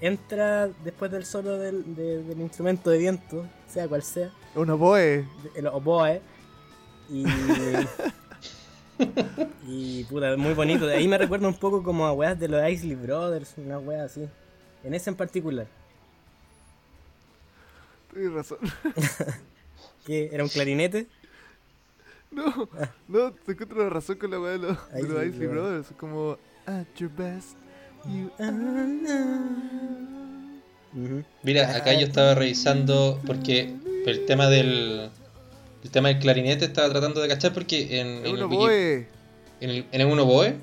entra después del solo del, de- del instrumento de viento, sea cual sea, Una boe. de- el oboe. Y. y puta, muy bonito. De ahí me recuerda un poco como a weas de los Isley Brothers, una wea así. En ese en particular. Tienes razón. Que era un clarinete. No, no, te encuentro la razón con la weá de los, de los Isley Isley Brothers. Como, at your best, you are. Ujú. Mira, acá yo estaba revisando porque el tema del el tema del clarinete estaba tratando de cachar porque en, en el wiki- boe. en el, en el un oboe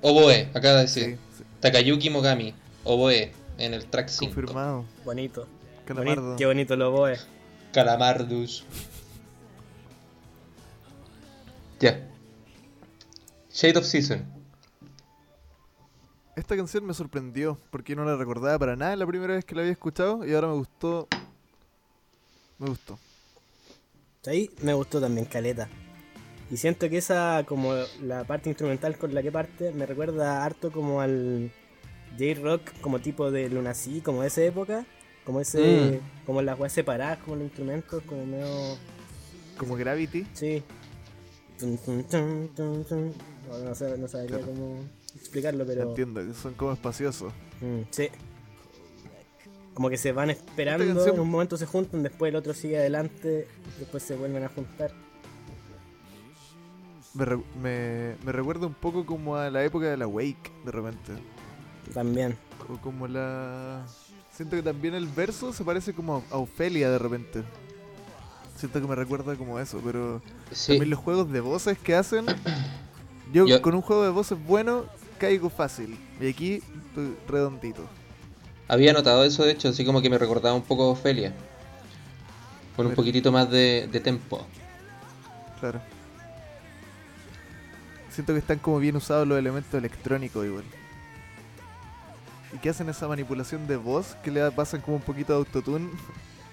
oboe, acaba de decir Sí, sí, Takayuki Mogami, oboe en el track 5. confirmado. Bonito. Calamardo. Boni- qué bonito lo boe. Calamardus. Ya. Shade of Season. Esta canción me sorprendió porque no la recordaba para nada la primera vez que la había escuchado y ahora me gustó. Me gustó. Ahí me gustó también Caleta. Y siento que esa, como la parte instrumental con la que parte, me recuerda harto como al J-Rock, como tipo de Lunacy, como de esa época. Como ese, como las weas separadas, como los instrumentos, como medio. Como Gravity. Sí. Tun, tun, tun. No, no sé, no sabría Claro. cómo explicarlo, pero. Entiendo, que son como espaciosos. Mm, sí. Como que se van esperando, en un momento se juntan, después el otro sigue adelante, después se vuelven a juntar. Me, re- me, me recuerda un poco como a la época de la Wake, de repente. También. O como la... Siento que también el verso se parece como a Ofelia de repente. Siento que me recuerda como eso, pero Sí, también los juegos de voces que hacen. Yo, Yo- con un juego de voces bueno caigo fácil. Y aquí estoy redondito. Había notado eso de hecho, así como que me recordaba un poco a Ofelia. Con un poquitito más de, de tempo. Claro. Siento que están como bien usados los elementos electrónicos igual. Y que hacen esa manipulación de voz que le pasan como un poquito de autotune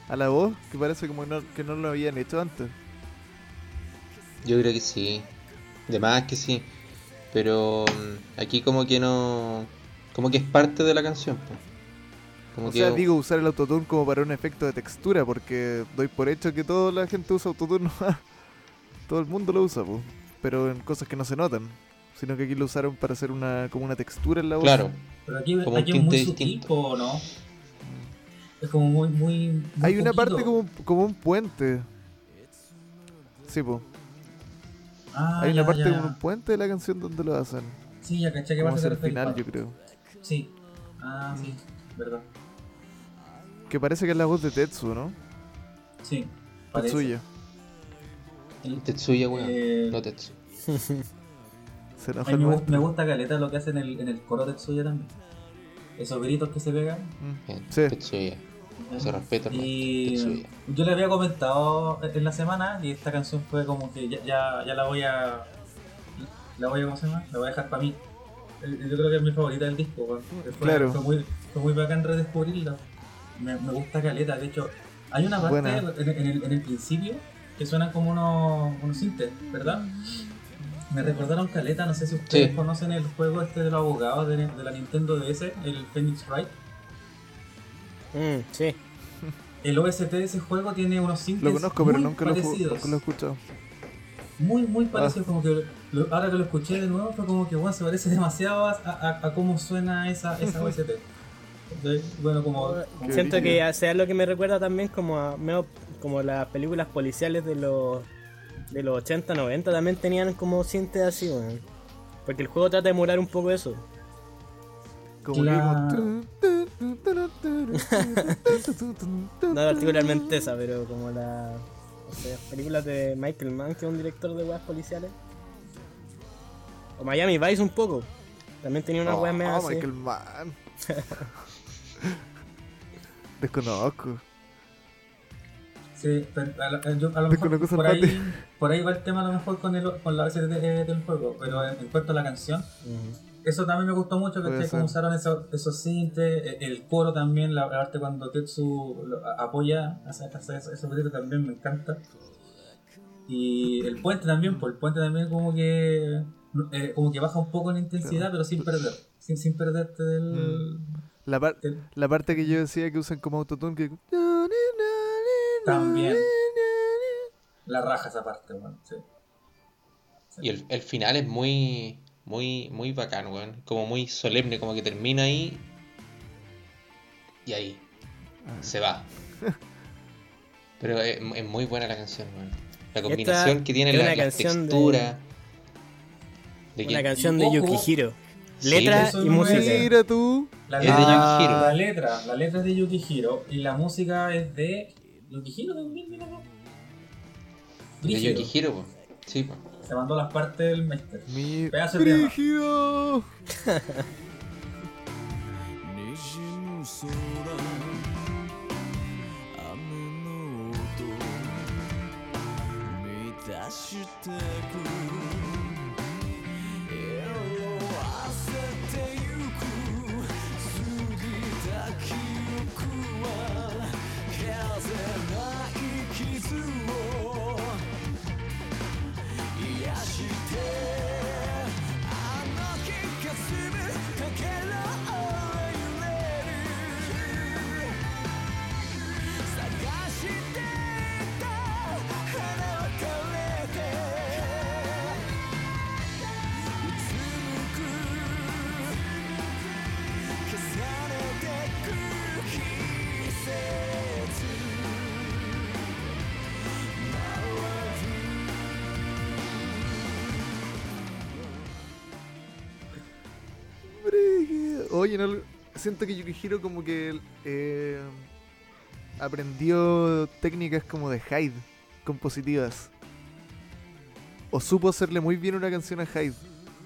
a la voz, que parece como no- que no lo habían hecho antes. Yo creo que sí. De más que sí. Pero mm, aquí como que no... Como que es parte de la canción. po. Como O que... sea, digo usar el autotune como para un efecto de textura, porque doy por hecho que toda la gente usa autotune. Todo el mundo lo usa, po. pero en cosas que no se notan. Sino que aquí lo usaron para hacer una como una textura en la voz. Claro. Pero aquí, Como un aquí es muy sutil, ¿no? Es como muy, muy. muy Hay una parte como, como un puente. Sí, po. Ah, Hay una parte ya. como un puente de la canción donde lo hacen. Sí, ya caché que va a ser el final, yo creo. Sí. Ah, sí, verdad. Que parece que es la voz de Tetsu, ¿no? Sí. parece. Tetsuya. El- Tetsuya, weón. Eh, No Tetsu. Se enoja A el mí me, me gusta caleta lo que hace en el, en el coro de Tsuya también. Esos gritos que se pegan. Mm. Bien, Sí. Tetsuya. Se respeta. Y Tetsuya. yo le había comentado en la semana y esta canción fue como que ya, ya, ya la voy a. La voy a, ¿cómo se llama? La voy a dejar para mí. Eh, Yo creo que es mi favorita del disco. weón. Fue, Claro. fue, muy, fue muy bacán redescubrirla. Me, me gusta caleta. De hecho, hay una parte en, en el, en el principio que suenan como unos, unos sintes, ¿verdad? Me recordaron caleta, no sé si ustedes Sí. conocen el juego este de los abogados de, de la Nintendo DS, el Phoenix Wright. Mm, sí. El OST de ese juego tiene unos sintes Lo conozco, pero muy nunca lo, he ju- parecidos. nunca lo he escuchado. Muy, muy Ah. parecidos. Como que lo- ahora que lo escuché de nuevo fue como que bueno, se parece demasiado a, a, a cómo suena esa, esa OST. Entonces, bueno, como, Siento que sea lo que me recuerda también como a medio- como las películas policiales de los de los 80, 90 también tenían como sintes así, weón. Porque el juego trata de emular un poco eso. Como La- No particularmente esa, pero como la no sé, películas de Michael Mann, que es un director de weas policiales. O Miami Vice un poco. También tenía una Oh, wea media así. Michael Mann. Desconozco. Sí, pero a, lo- yo- a lo mejor por ahí, por ahí va el tema a lo mejor con, el, con la de- del juego, pero en, en cuanto a la canción, eso también me gustó mucho, que ser. usaron esos, esos e- el coro también, la parte cuando Tetsu lo- apoya, hace, gritos también me encanta. Y el puente también, pues el puente también como que eh, como que baja un poco en intensidad, pero sin perder, sin, sin perderte del... La, par- la parte que yo decía que usan como autotune que... También. La raja esa parte, bueno, sí. Sí. Y el, el final es muy, muy, muy bacán, weón. Como muy solemne, como que termina ahí. Y ahí. Se va. Pero es, es muy buena la canción, weón. La combinación que tiene la, las canción de-. De que- Una canción de. Yukihiro. Letra y música. Mira tú. La Es de letra, Yukihiro. la letra, la letra es de Yukihiro y la música es de Yukihiro también, mira, ¿no? de. Yukihiro, po. Sí, po. Se mandó las partes del Meister. Mi... Pedazo de tema. siento que Yukihiro como que eh, aprendió técnicas como de Hyde, compositivas. O supo hacerle muy bien una canción a Hyde.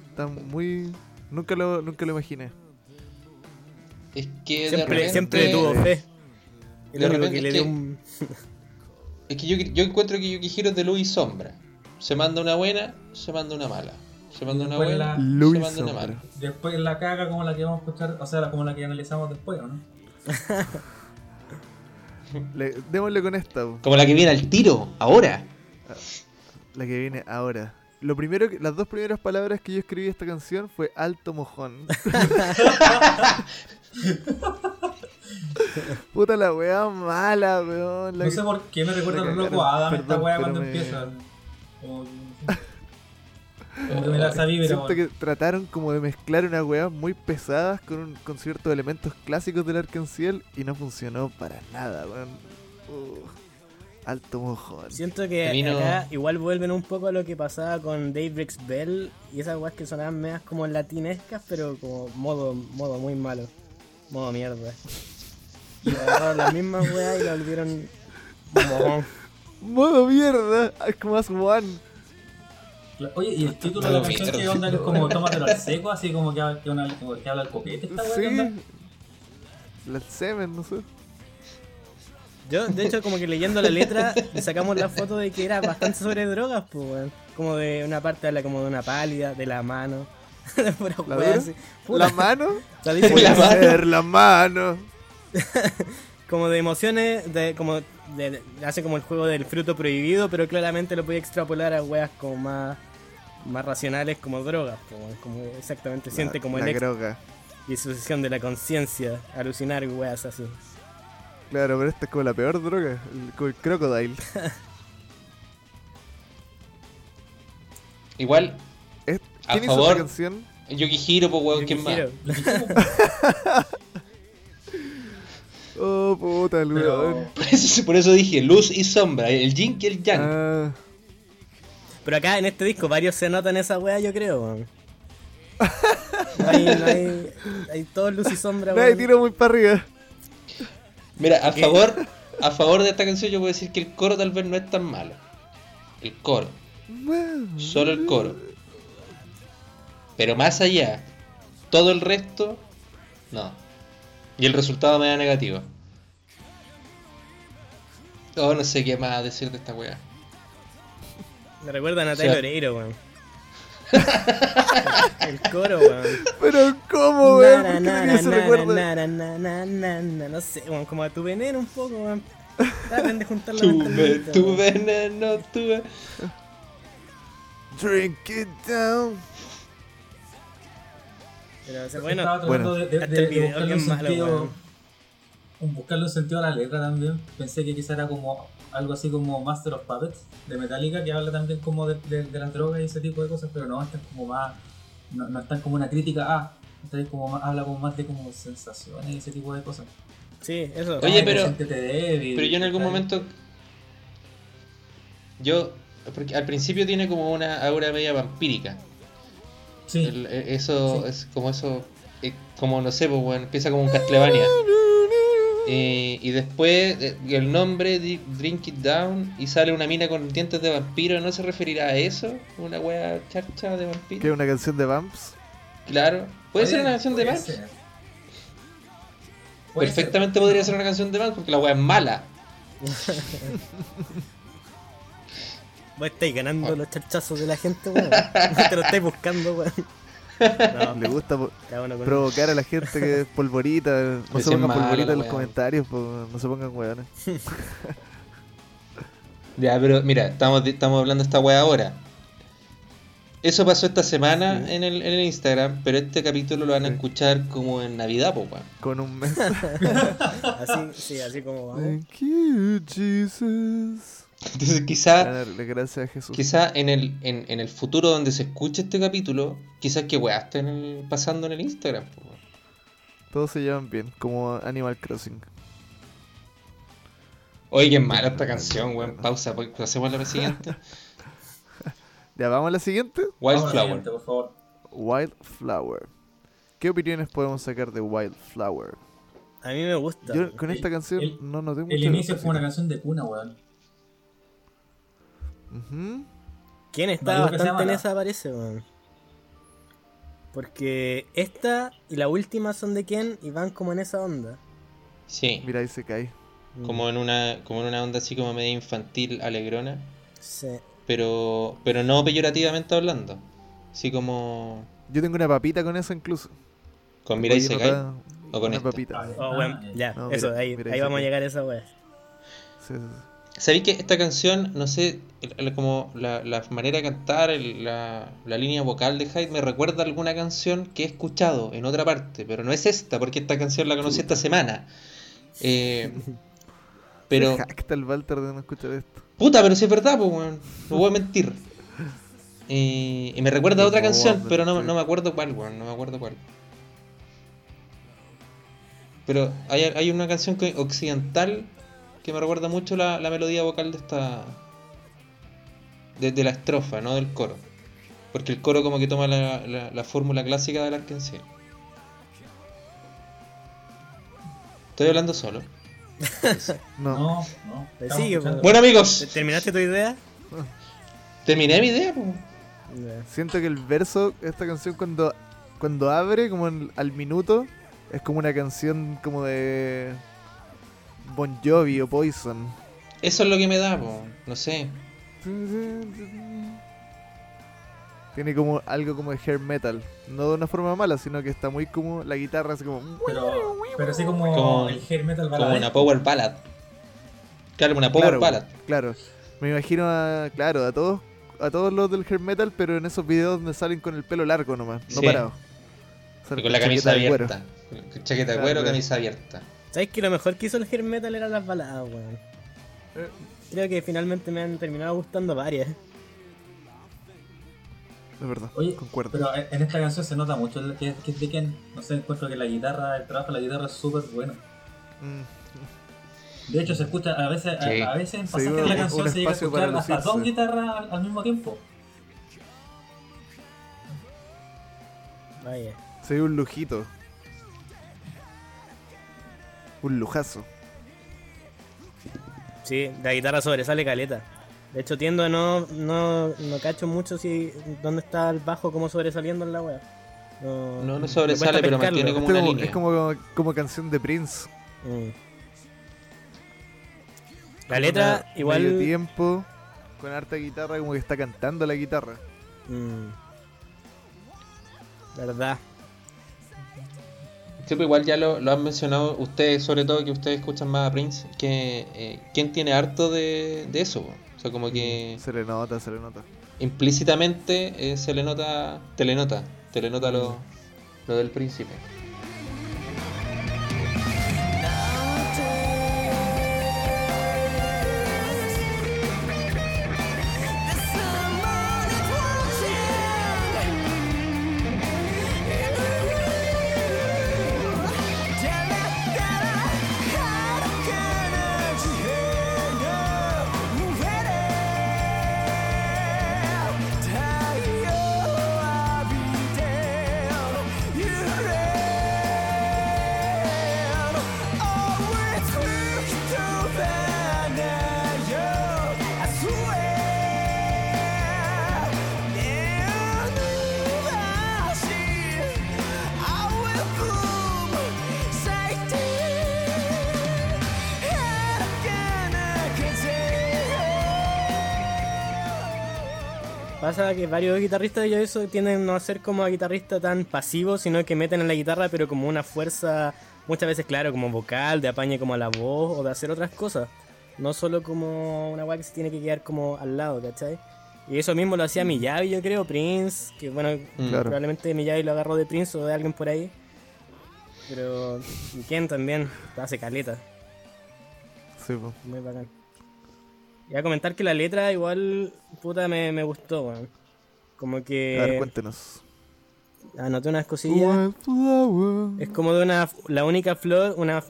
Está muy... Nunca lo, nunca lo imaginé. Es que de Siempre, repente- siempre tuvo fe. Y de repente que le es dio que- un. Es que yo, yo encuentro que Yukihiro es de luz y sombra. Se manda una buena, se manda una mala. Se manda una Después buena, se una mala. Después la caga como la que vamos a escuchar, o sea, como la que analizamos después, ¿o no? Le- démosle con esta, po, Como la que viene al tiro, ahora. la que viene ahora. Lo primero que, las dos primeras palabras que yo escribí esta canción fue alto mojón. Puta la weá mala, weón. la No que- sé por qué me recuerda a locos Adam esta weá cuando me- empieza. Como, como que me da esa vibra, Siento que trataron como de mezclar unas weas muy pesadas con, un- con ciertos elementos clásicos del Arcanciel y no funcionó para nada, weón. Uh, alto mojón. Siento que acá igual vuelven un poco a lo que pasaba con Daybreak's Bell y esas weas que sonaban medias como latinescas, pero como modo, modo muy malo. Modo mierda. Y agarraron las mismas weas y la volvieron. Modo mierda, es como as one. Oye, ¿y el título de la la canción qué onda? ¿Es como tómatelo al seco? Así como que, habla- que, una- como que habla el copete esta. Sí. La semen, no sé. Yo, de hecho, como que leyendo la letra, le sacamos la foto de que era bastante sobre drogas, pues, weón. Como de una parte habla como de una pálida, de la mano. de pura ¿La dura? así. La mano. sea, dice La mano. la mano. como de emociones, de como de- de- hace como el juego del fruto prohibido, pero claramente lo puede extrapolar a weas como más más racionales como drogas, como, como exactamente siente como la el droga. disociación de la conciencia, alucinar weas así. Claro, pero esta es como la peor droga. El, como el crocodile. Igual, Es- A ¿Quién hizo favor. esta canción? Yukihiro, pues weón, ¿quién más? Oh, puta, el Pero, weón. Por eso, por eso dije luz y sombra, el yin y el yang. Ah, Pero acá en este disco varios se notan esa wea, yo creo, weón. No hay, no hay, hay todo luz y sombra, nadie weón. tira muy para arriba. Mira, a ¿Qué? favor, a favor de esta canción yo puedo decir que el coro tal vez no es tan malo. El coro, solo el coro. Pero más allá, todo el resto, no. Y el resultado me da negativo. Oh, no sé qué más decir de esta weá. Me recuerda a O Natalia sea- Oreiro, weón. el coro, weón. Pero, ¿cómo, weón? No sé, weón, como a tu veneno un poco, weón. Traten de juntarlo Tu, veneno, tu Drink it down. Pero, o sea, Bueno, bueno, estaba tratando de, de- hasta de- el de buscarle un malo, sentido, un- buscarle un sentido a la letra también. Pensé que quizá era como algo así como Master of Puppets de Metallica, que habla también como de, de- de las drogas y ese tipo de cosas, pero no, esta es como más, no, no es tan como una crítica a, esta es como más- habla como más de como sensaciones y ese tipo de cosas. sí, eso. Oye, Ay, pero- débil, Pero yo en algún momento. Yo. Porque al principio tiene como una aura media vampírica. Sí, El- e- eso Sí. es como eso. eh, como no sé, pues bueno, empieza como un Castlevania. Eh, y después eh, el nombre Drink It Down y sale una mina con dientes de vampiro. ¿No se referirá a eso? ¿Una wea charcha de ¿Qué vampiro? es una canción de Vamps? Claro. ¿Puede ser una canción de Vamps? Perfectamente ser. podría ser una canción de Vamps porque la wea es mala. Vos estáis ganando los charchazos de la gente, weón. Te lo estáis buscando, weón. No, Le gusta provocar a la gente que es polvorita. No se pongan polvorita en los weón. comentarios, po, no se pongan weones. Ya, pero mira, estamos, estamos hablando de esta wea ahora. Eso pasó esta semana en, el, en el Instagram, pero este capítulo lo van a Sí. escuchar como en Navidad, po, weón. Con un mes. Así, sí, así como vamos. Thank you, Jesus. Entonces quizá, Darle gracias a Jesús. quizá en el, en, en el futuro donde se escuche este capítulo, quizás que weá estén el- pasando en el Instagram, po. Todos se llevan bien, como Animal Crossing. Oye, qué mala esta canción, weón. Pausa, pues, pasemos a la siguiente. Ya, vamos a la siguiente. Wildflower. siguiente, por favor. Wildflower. ¿Qué opiniones podemos sacar de Wildflower? A mí me gusta. Yo con esta canción el- no noté mucho. El inicio fue una canción de cuna, weón. Ujú. ¿Quién está sea bastante en esa parece, weón? Porque esta y la última son de quién y van como en esa onda. Sí, Mira, ahí se cae. Mm, como en una, como en una onda así como media infantil, alegrona. Sí. Pero, pero no peyorativamente hablando. Así como Yo tengo una papita con eso incluso. con Oye, no Sekai. está- o con una esta. papita. Oh, bueno, ya. No, eso, mira, ahí, mira, ahí vamos a se llegar a esa wea. Sí, sí, sí. ¿Sabéis que esta canción, no sé, como la, la manera de cantar, el- la, la línea vocal de Hyde me recuerda a alguna canción que he escuchado en otra parte, pero no es esta, porque esta canción la conocí esta semana. Eh, pero, jacta el Walter de no escuchar esto. puta, pero si es verdad, pues, weón, no voy a mentir. Eh, y me recuerda a otra canción, pero no me acuerdo cuál, weón, no me acuerdo cuál. Pero hay, hay una canción que, occidental que me recuerda mucho la, la melodía vocal de esta. De, de la estrofa, no del coro. Porque el coro como que toma la, la, la fórmula clásica del Arkansas. Estoy hablando solo. No. No, no. Escuchando. Bueno amigos, ¿Terminaste tu idea? terminé mi idea. po. Siento que el verso de esta canción cuando, cuando abre, como en- al minuto, es como una canción como de Bon Jovi o Poison. Eso es lo que me da, po. no sé. Tiene como algo como de hair metal. No de una forma mala, sino que está muy como la guitarra así como... Pero, pero así como, Como- el hair metal Como una power ballad. Claro, una power claro, ballad. Claro. Me imagino a, claro, a todos a todos los del hair metal, pero en esos videos donde salen con el pelo largo nomás, no parado. Y con la camisa chaqueta de cuero. abierta. Chaqueta de Claro, cuero, claro. camisa abierta. ¿Sabes que lo mejor que hizo el hair metal eran las baladas, weón? Eh. Creo que finalmente me han terminado gustando varias. Es verdad, Oye, concuerdo. pero en esta canción se nota mucho el- que, que es de Ken. No sé, encuentro que la guitarra, el trabajo de la guitarra es súper bueno. Mm, De hecho, se escucha a veces, a- Sí. a, veces en Sí, pasajes de un- la canción se llega a escuchar hasta dos guitarras al, al mismo tiempo. Vaya. se ve un lujito. Un lujazo. Sí, la guitarra sobresale caleta. De hecho, tiendo a no, no, no cacho mucho si dónde está el bajo como sobresaliendo en la wea. No, No, no sobresale, pero pescarlo. mantiene como una como- línea. es como, como canción de Prince. Mm. La letra Una- medio igual... tiempo, con harta guitarra, como que está cantando la guitarra. Mm. Verdad. Sí, pues igual ya lo, lo han mencionado ustedes, sobre todo que ustedes escuchan más a Prince, que eh, ¿quién tiene harto de, de eso? po? O sea, como que Se le nota, se le nota. implícitamente eh, se le nota, te le nota, te le nota lo, lo del príncipe. Pasa que varios guitarristas y eso tienden no a ser como a guitarristas tan pasivos, sino que meten en la guitarra pero como una fuerza, muchas veces claro, como vocal, de apañe como a la voz o de hacer otras cosas. No solo como una weá que se tiene que quedar como al lado, ¿cachai? Y eso mismo lo hacía Miyavi, yo creo, Prince, que bueno, Mm. Claro. probablemente Miyavi lo agarró de Prince o de alguien por ahí. Pero Ken también hace caleta, Sí, po. muy bacán. Y a comentar que la letra igual, puta, me, me gustó, weón. Como A ver, que cuéntenos. anoté unas cosillas. Es como de una, la única flor, una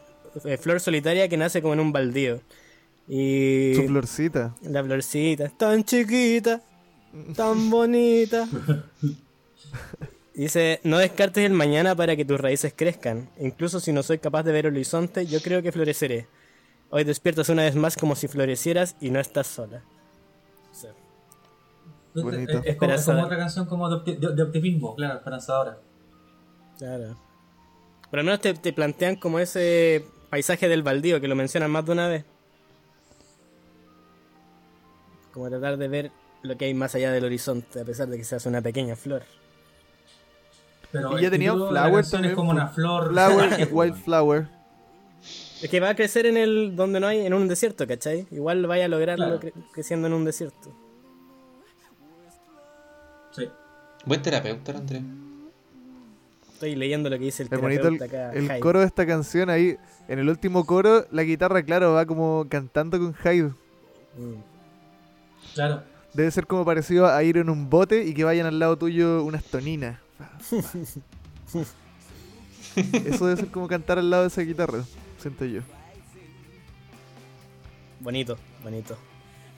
eh, flor solitaria que nace como en un baldío. Y Su florcita. la florcita tan chiquita, tan bonita. Dice, no descartes el mañana para que tus raíces crezcan. Incluso si no soy capaz de ver el horizonte, yo creo que floreceré. Hoy despiertas una vez más como si florecieras y no estás sola. Bonito. Es, es como, es Esperanza. como otra canción como de, opti- de- de optimismo, claro, esperanzadora. Claro. Pero al menos te, te plantean como ese paisaje del baldío que lo mencionan más de una vez. Como tratar de ver lo que hay más allá del horizonte, a pesar de que seas una pequeña flor. Pero Y ya tenía Flower también, Es como po. una flor. Flower, Wildflower. Es que va a crecer en el donde no hay, en un desierto, ¿cachai? Igual vaya a lograrlo Claro. cre- creciendo en un desierto. Buen terapeuta, Andrés. Estoy leyendo lo que dice el bonito el, terapeuta acá. el Hyde. coro de esta canción ahí. En el último coro, la guitarra, claro, va como cantando con Hyde. Mm. Claro. Debe ser como parecido a ir en un bote y que vayan al lado tuyo unas toninas. Eso debe ser como cantar al lado de esa guitarra, siento yo. Bonito, bonito.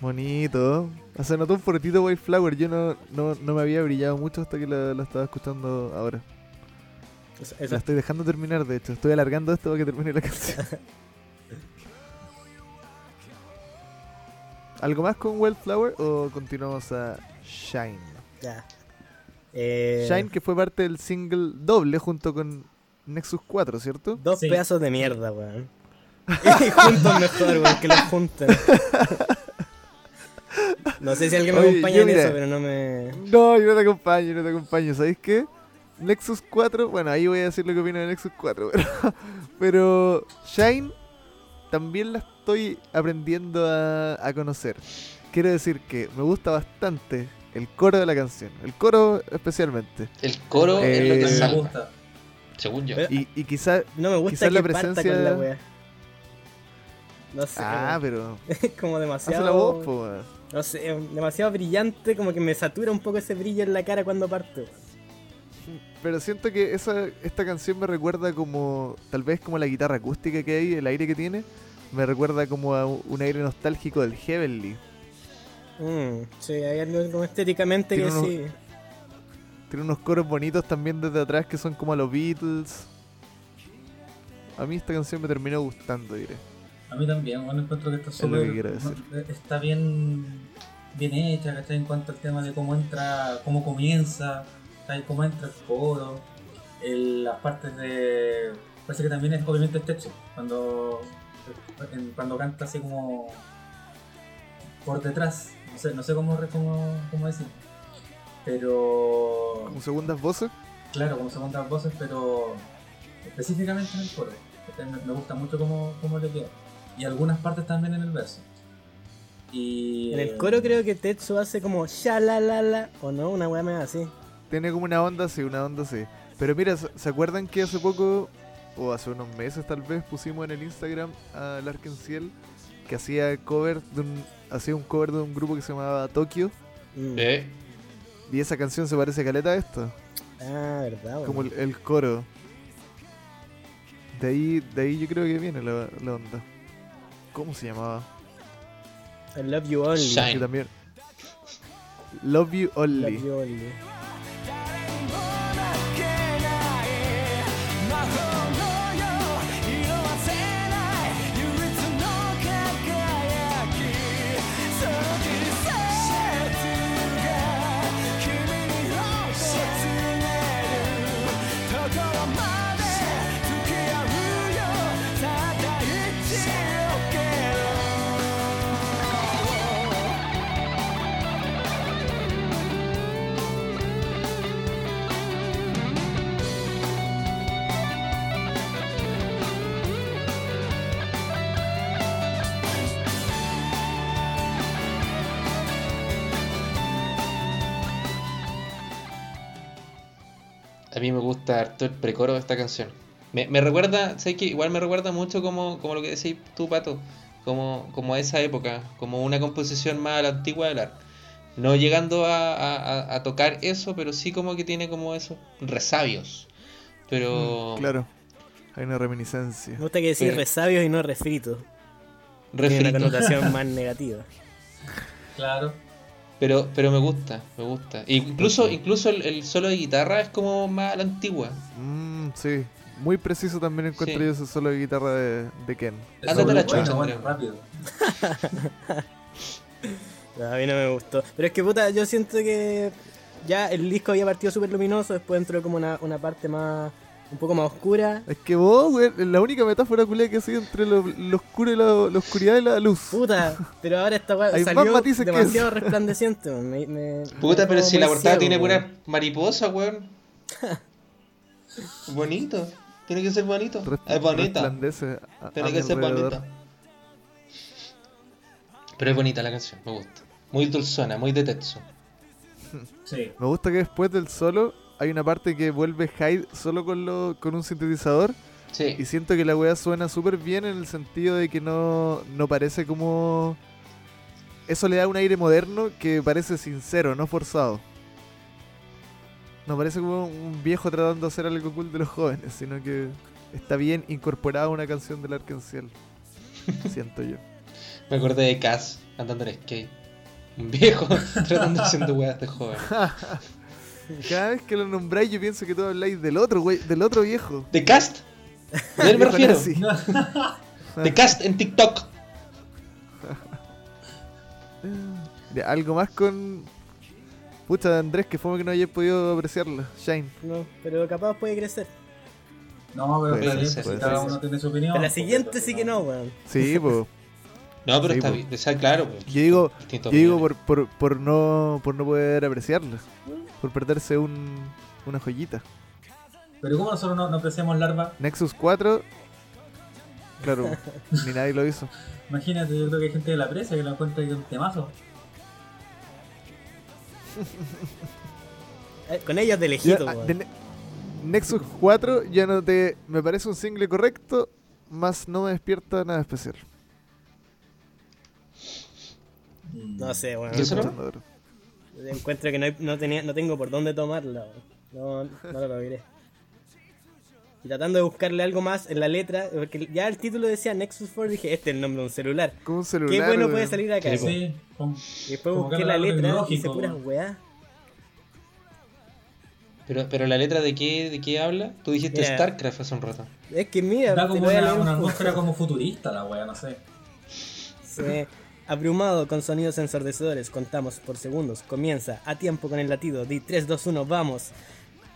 Bonito. Se notó un fortito Wildflower. Yo no, no, no me había brillado mucho hasta que la, la estaba escuchando ahora. La estoy dejando terminar, de hecho. Estoy alargando esto para que termine la canción. ¿Algo más con Wildflower o continuamos a Shine? ya. Eh, Shine, que fue parte del single doble junto con Nexus 4, ¿cierto? Dos Sí. pedazos de mierda, weón. Y juntos mejor, weón, que los junten. No sé si alguien me Oye, acompaña en mira- eso, pero no me. No, yo no te acompaño, yo no te acompaño. ¿Sabéis qué? Nexus 4, bueno, ahí voy a decir lo que opino de Nexus 4, pero, pero Shine también la estoy aprendiendo a, a conocer. Quiero decir que me gusta bastante el coro de la canción, el coro especialmente. El coro es lo Eh, que me salva, gusta. según yo. Y, y quizá... No me gusta Quizás que la presencia- con la wea. No sé, Ah, pero... es como demasiado. Hace la voz, po, weón. No sé, demasiado brillante, como que me satura un poco ese brillo en la cara cuando parto. Pero siento que esa, esta canción me recuerda como, tal vez como la guitarra acústica que hay, el aire que tiene, me recuerda como a un aire nostálgico del Heavenly. Mm, sí, hay algo como estéticamente que unos- sí. Tiene unos coros bonitos también desde atrás que son como a los Beatles. A mí esta canción me terminó gustando, diré. A mí también, bueno, encuentro que está súper. eh, está bien, bien hecha, ¿cachai? En cuanto al tema de cómo entra, cómo comienza, ¿cachai? Cómo entra el coro, el- las partes de. Parece que también es obviamente hecho, cuando, en- cuando canta así como. por detrás, no sé, no sé cómo, cómo, cómo decir. Pero. Como segundas voces. Claro, como segundas voces, pero específicamente en el coro. Me gusta mucho cómo, cómo le queda. Y algunas partes también en el verso. Y En el coro creo que Tetsu hace como ya la la la o no, una weá más así. Tiene como una onda así, una onda así. Pero mira, ¿se acuerdan que hace poco, o hace unos meses tal vez, pusimos en el Instagram a Larkin Ciel que hacía cover de un, hacía un cover de un grupo que se llamaba Tokyo? Mm. Eh, Y esa canción se parece caleta a esto. Ah, verdad, weón. como el, el coro. De ahí, de ahí yo creo que viene la, la onda. ¿Cómo se llamaba? I love you only. Shine. Que también. Love You Only. Love you only. Gusta harto el precoro de esta canción. Me, me recuerda, sé que igual me recuerda mucho como, como lo que decís tú, Pato, como, como a esa época, como una composición más a la antigua del arte. No llegando a, a- a- a tocar eso, pero sí como que tiene como esos resabios. Pero Mm, claro. Hay una reminiscencia. Me gusta que decir Pero- resabios y no refritos. Tiene una refrito. connotación más negativa. Claro, Pero, pero me gusta, me gusta. E incluso, incluso el, el solo de guitarra es como más a la antigua. Mm, sí. Muy preciso también encuentro Sí. yo ese solo de guitarra de, de Ken. Ándate la chucha, bueno, rápido. No, a mí no me gustó. Pero es que puta, yo siento que ya el disco había partido súper luminoso, después entró como una, una parte más, un poco más oscura. Es que vos, güey, la única metáfora culia que ha sido entre lo, lo oscuro y la, la oscuridad y la luz. Puta, pero ahora esta weá Hay más salió demasiado resplandeciente. weón. Me, me- Puta, me pero si la portada tiene pura mariposa, weón. bonito. Tiene que ser bonito. Es bonita. a- Tiene que ser alrededor. bonita. Pero es bonita la canción, me gusta. Muy dulzona, muy de Tetsu. Sí, Me gusta que después del solo hay una parte que vuelve Hyde solo con, lo, con un sintetizador. Sí. Y siento que la weá suena súper bien en el sentido de que no, no parece como... Eso le da un aire moderno que parece sincero, no forzado. No parece como un viejo tratando de hacer algo cool de los jóvenes, sino que está bien incorporada a una canción del Arkenciel. Siento yo. Me acordé de Cass andando en skate. Un viejo tratando de haciendo weas de joven. Cada vez que lo nombráis yo pienso que tú habláis del otro, güey, del otro viejo. ¿De Cast? De él me refiero. De Cast en TikTok. Ya, algo más con Pucha, Andrés, que fue que no hayas podido apreciarla. Shine. No, pero capaz puede crecer. No, pero Puede ser, si cada ser. uno tiene su opinión. Pero la pues, siguiente sí que no, weón. Sí, pues. No, pero Sí, está bien. O sea, claro. pues, Yo digo, yo digo por, por, por no por no poder apreciarla. Por perderse un, una joyita. Pero ¿cómo nosotros no, no apreciamos larva? Nexus 4. Claro, ni nadie lo hizo. Imagínate, yo creo que hay gente que la aprecia, que la encuentra es un temazo. Eh, Con ellos de Ya, lejito, ah, weón. de Ne- Nexus 4 ya no te. Me parece un single correcto, más no me despierta nada especial. No sé, weón. ¿Qué. Encuentro que no, hay- no, tenía, no tengo por dónde tomarla, weón. No, no lo logré. Y tratando de buscarle algo más en la letra, porque ya el título decía Nexus 4, dije, este es el nombre de un celular. Como un celular. Qué bueno puede salir acá. Sí, Y después busqué la letra y hice puras weá. Pero, pero la letra de qué, de qué habla? Tú dijiste. StarCraft hace un rato. Es que mira, da como una, una atmósfera como futurista la wea, no sé. Sí. Abrumado con sonidos ensordecedores, contamos por segundos. Comienza a tiempo con el latido. Di 3, 2, 1, vamos.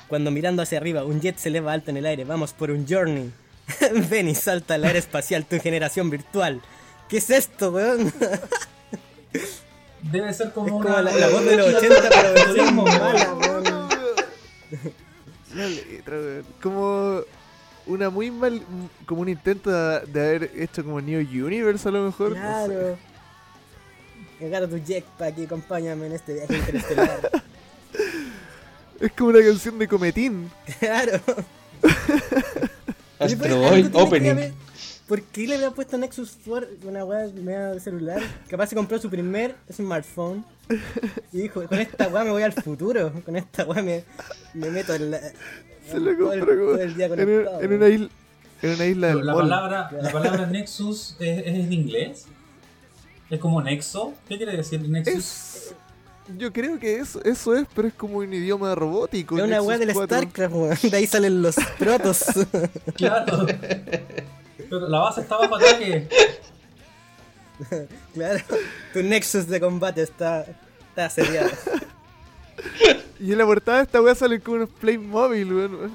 Cuando mirando hacia arriba, un jet se eleva alto en el aire. Vamos por un journey. Ven y salta al aire espacial, tu generación virtual. ¿Qué es esto, weón? Debe ser como Es una. como la, la voz de los 80, pero versión mala, weón. La letra, weón. Como una muy mal. Como un intento de, de haber hecho como New Universe a lo mejor. no sé. Agarra tu jetpack y acompáñame en este viaje interestelar. Es como una canción de Cometín. claro. Oye, Astro algo Boy tiene que Opening. ¿Por qué le había puesto Nexus 4 una weá media de celular? Capaz se compró su primer smartphone y dijo, con esta weá me voy al futuro, con esta weá me, me meto en la... Se lo todo el- compró todo el día en, conectado, en weón. una isla. En una isla del la mall. palabra, la palabra Nexus es, es en inglés. Es como nexo. ¿Qué quiere decir Nexus? Es. Yo creo que eso, eso es, pero es como un idioma robótico. Es una weá del 4. StarCraft, weón. De ahí salen los protos. Claro. Pero la base está bajo ataque. claro. Tu Nexus de combate está, está asediado. Y en la portada de esta weá salen como unos Playmobil, weón.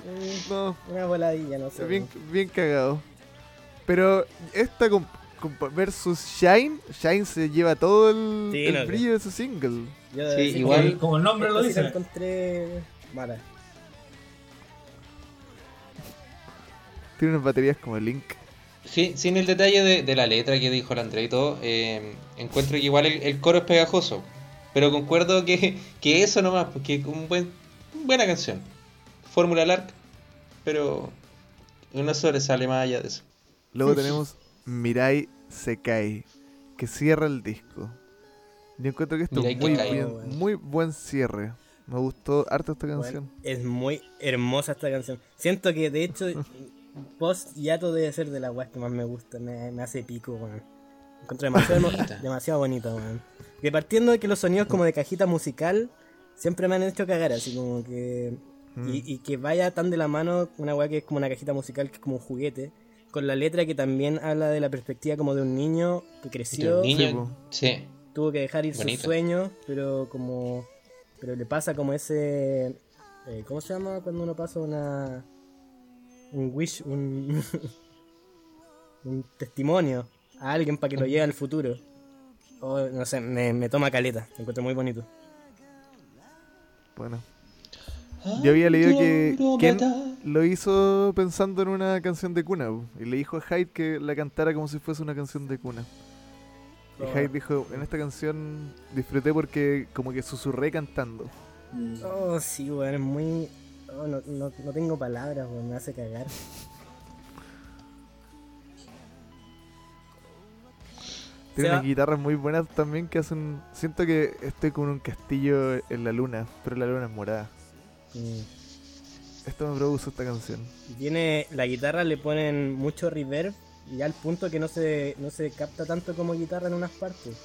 No, Una voladilla, no sé. bien, bien cagado. Pero esta versus Shine, Shine se lleva todo el, Sí, el no, brillo de ese single. Yo Sí, decir igual- que Como el nombre lo dice. encontré mala. Tiene unas baterías como Link. Sí, sin el detalle de, de la letra que dijo el André y todo, eh, encuentro que igual el, el coro es pegajoso. Pero concuerdo que, que eso nomás, porque es un buen, buena canción. Fórmula Lark, pero no sobresale más allá de eso. Luego tenemos Mirai Sekai, que cierra el disco. Yo encuentro que esto es muy, Sekai. bien- bueno. muy buen cierre. Me gustó harto esta Bueno, canción. es muy hermosa esta canción. Siento que de hecho Post Yato debe ser de las weas que más me gusta. Me, me hace pico, weón. Encuentro demasiado, Bonita. demasiado bonita, weón. Que partiendo de que los sonidos como de cajita musical siempre me han hecho cagar, así como que. Mm. Y, y que vaya tan de la mano una wea que es como una cajita musical, que es como un juguete. Con la letra que también habla de la perspectiva como de un niño que creció, un niño, sí, tuvo que dejar ir sus Bonito. sueños, pero como. Pero le pasa como ese. eh, ¿Cómo se llama cuando uno pasa una. Un wish, un. un testimonio a alguien para que lo lleve al futuro? O, no sé, me, me toma caleta, me encuentro muy bonito. Bueno. Yo había leído que Ken lo hizo pensando en una canción de cuna. Y le dijo a Hyde que la cantara como si fuese una canción de cuna. Y. Hyde dijo, en esta canción disfruté porque como que susurré cantando. Oh, sí, weón, es muy. oh, no, no, no tengo palabras, weón, me hace cagar. Tiene unas guitarras muy buenas también que hacen... Siento que estoy con un castillo en la luna, pero la luna es morada. Mm. Esto me produjo esta canción. Tiene la guitarra le ponen mucho reverb y al punto que no se no se capta tanto como guitarra en unas partes.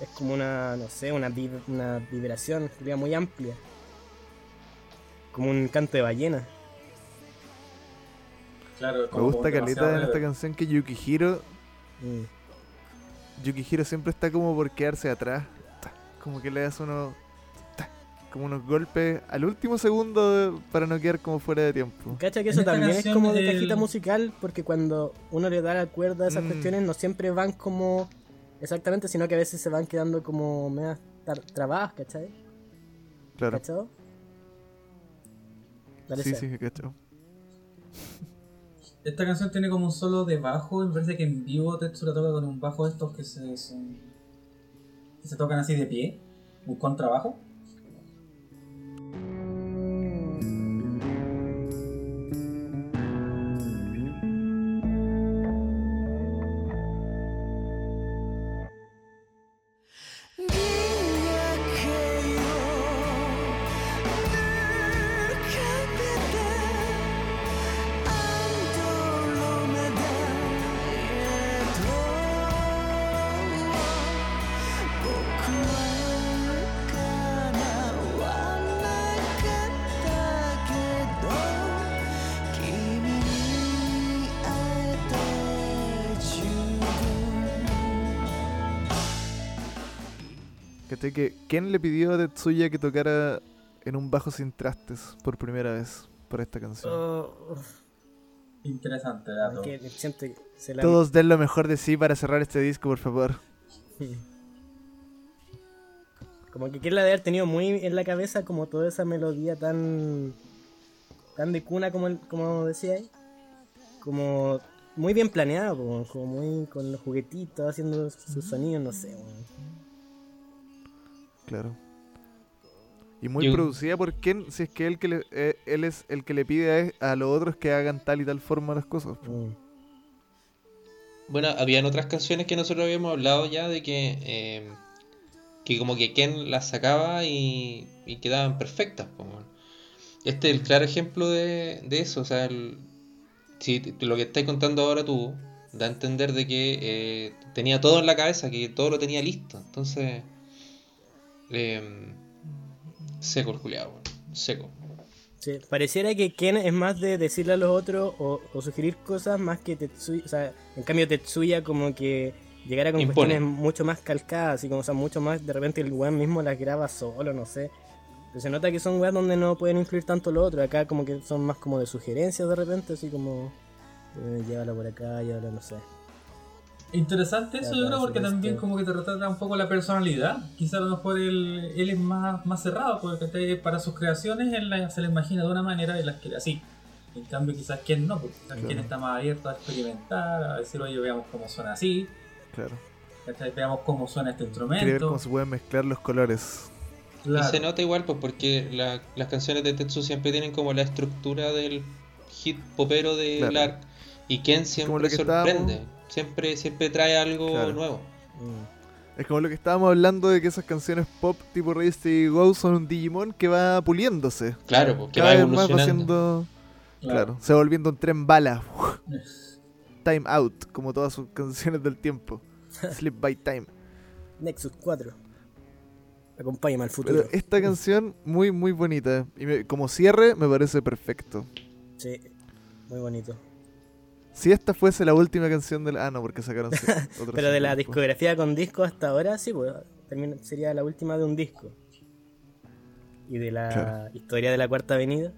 Es como una, no sé, una, vib- una vibración sería muy amplia. Como un canto de ballena. Claro, Me gusta caleta en esta canción que Yukihiro... Mm. Yukihiro siempre está como por quedarse atrás. Como que le das uno... como unos golpes al último segundo para no quedar como fuera de tiempo. Cacha que eso también es como de el- cajita musical, porque cuando uno le da la cuerda a esas Mm. cuestiones no siempre van como exactamente, sino que a veces se van quedando como medias tar- trabadas, ¿cachai? Claro. ¿Cachado? Dale, Sí, sí, cacho. Esta canción tiene como un solo de bajo y me parece que en vivo Tetsu la toca con un bajo de estos que se, son- que se tocan así de pie, un contrabajo. ¿Cachai? Que Ken le pidió a Tetsuya que tocara en un bajo sin trastes por primera vez para esta canción. Oh, Interesante dato. que se la- Todos den lo mejor de sí para cerrar este disco, por favor. Como que quiere haber tenido muy en la cabeza como toda esa melodía tan tan de cuna como el- como decía ahí. Como muy bien planeada, po, como muy con los juguetitos haciendo sus sonidos, no sé. weón. Claro. Y muy Yo- producida por Ken, si es que él, que le- eh, él es el que le pide a, a los otros que hagan tal y tal forma las cosas. Mm. Bueno, habían otras canciones que nosotros habíamos hablado ya de que, eh, que como que Ken las sacaba y, y quedaban perfectas. Este es el claro ejemplo de, de eso. O sea, el- si lo que estás contando ahora tú da a entender de que eh, tenía todo en la cabeza, que todo lo tenía listo. Entonces, eh, seco el culiao, weón. seco. Sí, pareciera que Ken es más de decirle a los otros o, o sugerir cosas más que Tetsuya. O sea, en cambio Tetsuya como que llegara con Impone. cuestiones mucho más calcadas, así como, o sea, mucho más, de repente el weón mismo las graba solo, no sé. Pero se nota que son weas donde no pueden influir tanto lo otro, acá como que son más como de sugerencias de repente, así como, eh, llévala por acá, llévala, no sé. Interesante eso, yo creo, porque que también como que te retrata un poco la personalidad. Quizá a lo mejor él, él es más, más cerrado, porque te- para sus creaciones él la- se la imagina de una manera y las quiere así. En cambio, quizás quien no, porque quizás Claro. quien está más abierto a experimentar, a decir, oye, veamos cómo suena así, Claro. veamos cómo suena este Quiere ver instrumento. cómo se pueden mezclar los colores. Claro. Y se nota igual, pues porque la- las canciones de Tetsu siempre tienen como la estructura del hit popero de Claro. Lark. Y Ken Como siempre lo que sorprende. estábamos- Siempre, siempre trae algo Claro. nuevo. Mm. Es como lo que estábamos hablando de que esas canciones pop tipo Ready Steady Go son un Digimon que va puliéndose. Claro, porque Cada va vez más va evolucionando. haciendo. Claro, se va volviendo un tren bala. Time Out, como todas sus canciones del tiempo. Sleep by Time. Nexus 4. Acompáñame al futuro. Pero esta canción, muy, muy bonita. Y me- como cierre, me parece perfecto. Sí, muy bonito. Si esta fuese la última canción de la. Ah, no, porque sacaron Pero de la discografía con disco hasta ahora, sí, pues termina- sería la última de un disco. Y de la Claro. historia de la Cuarta Avenida.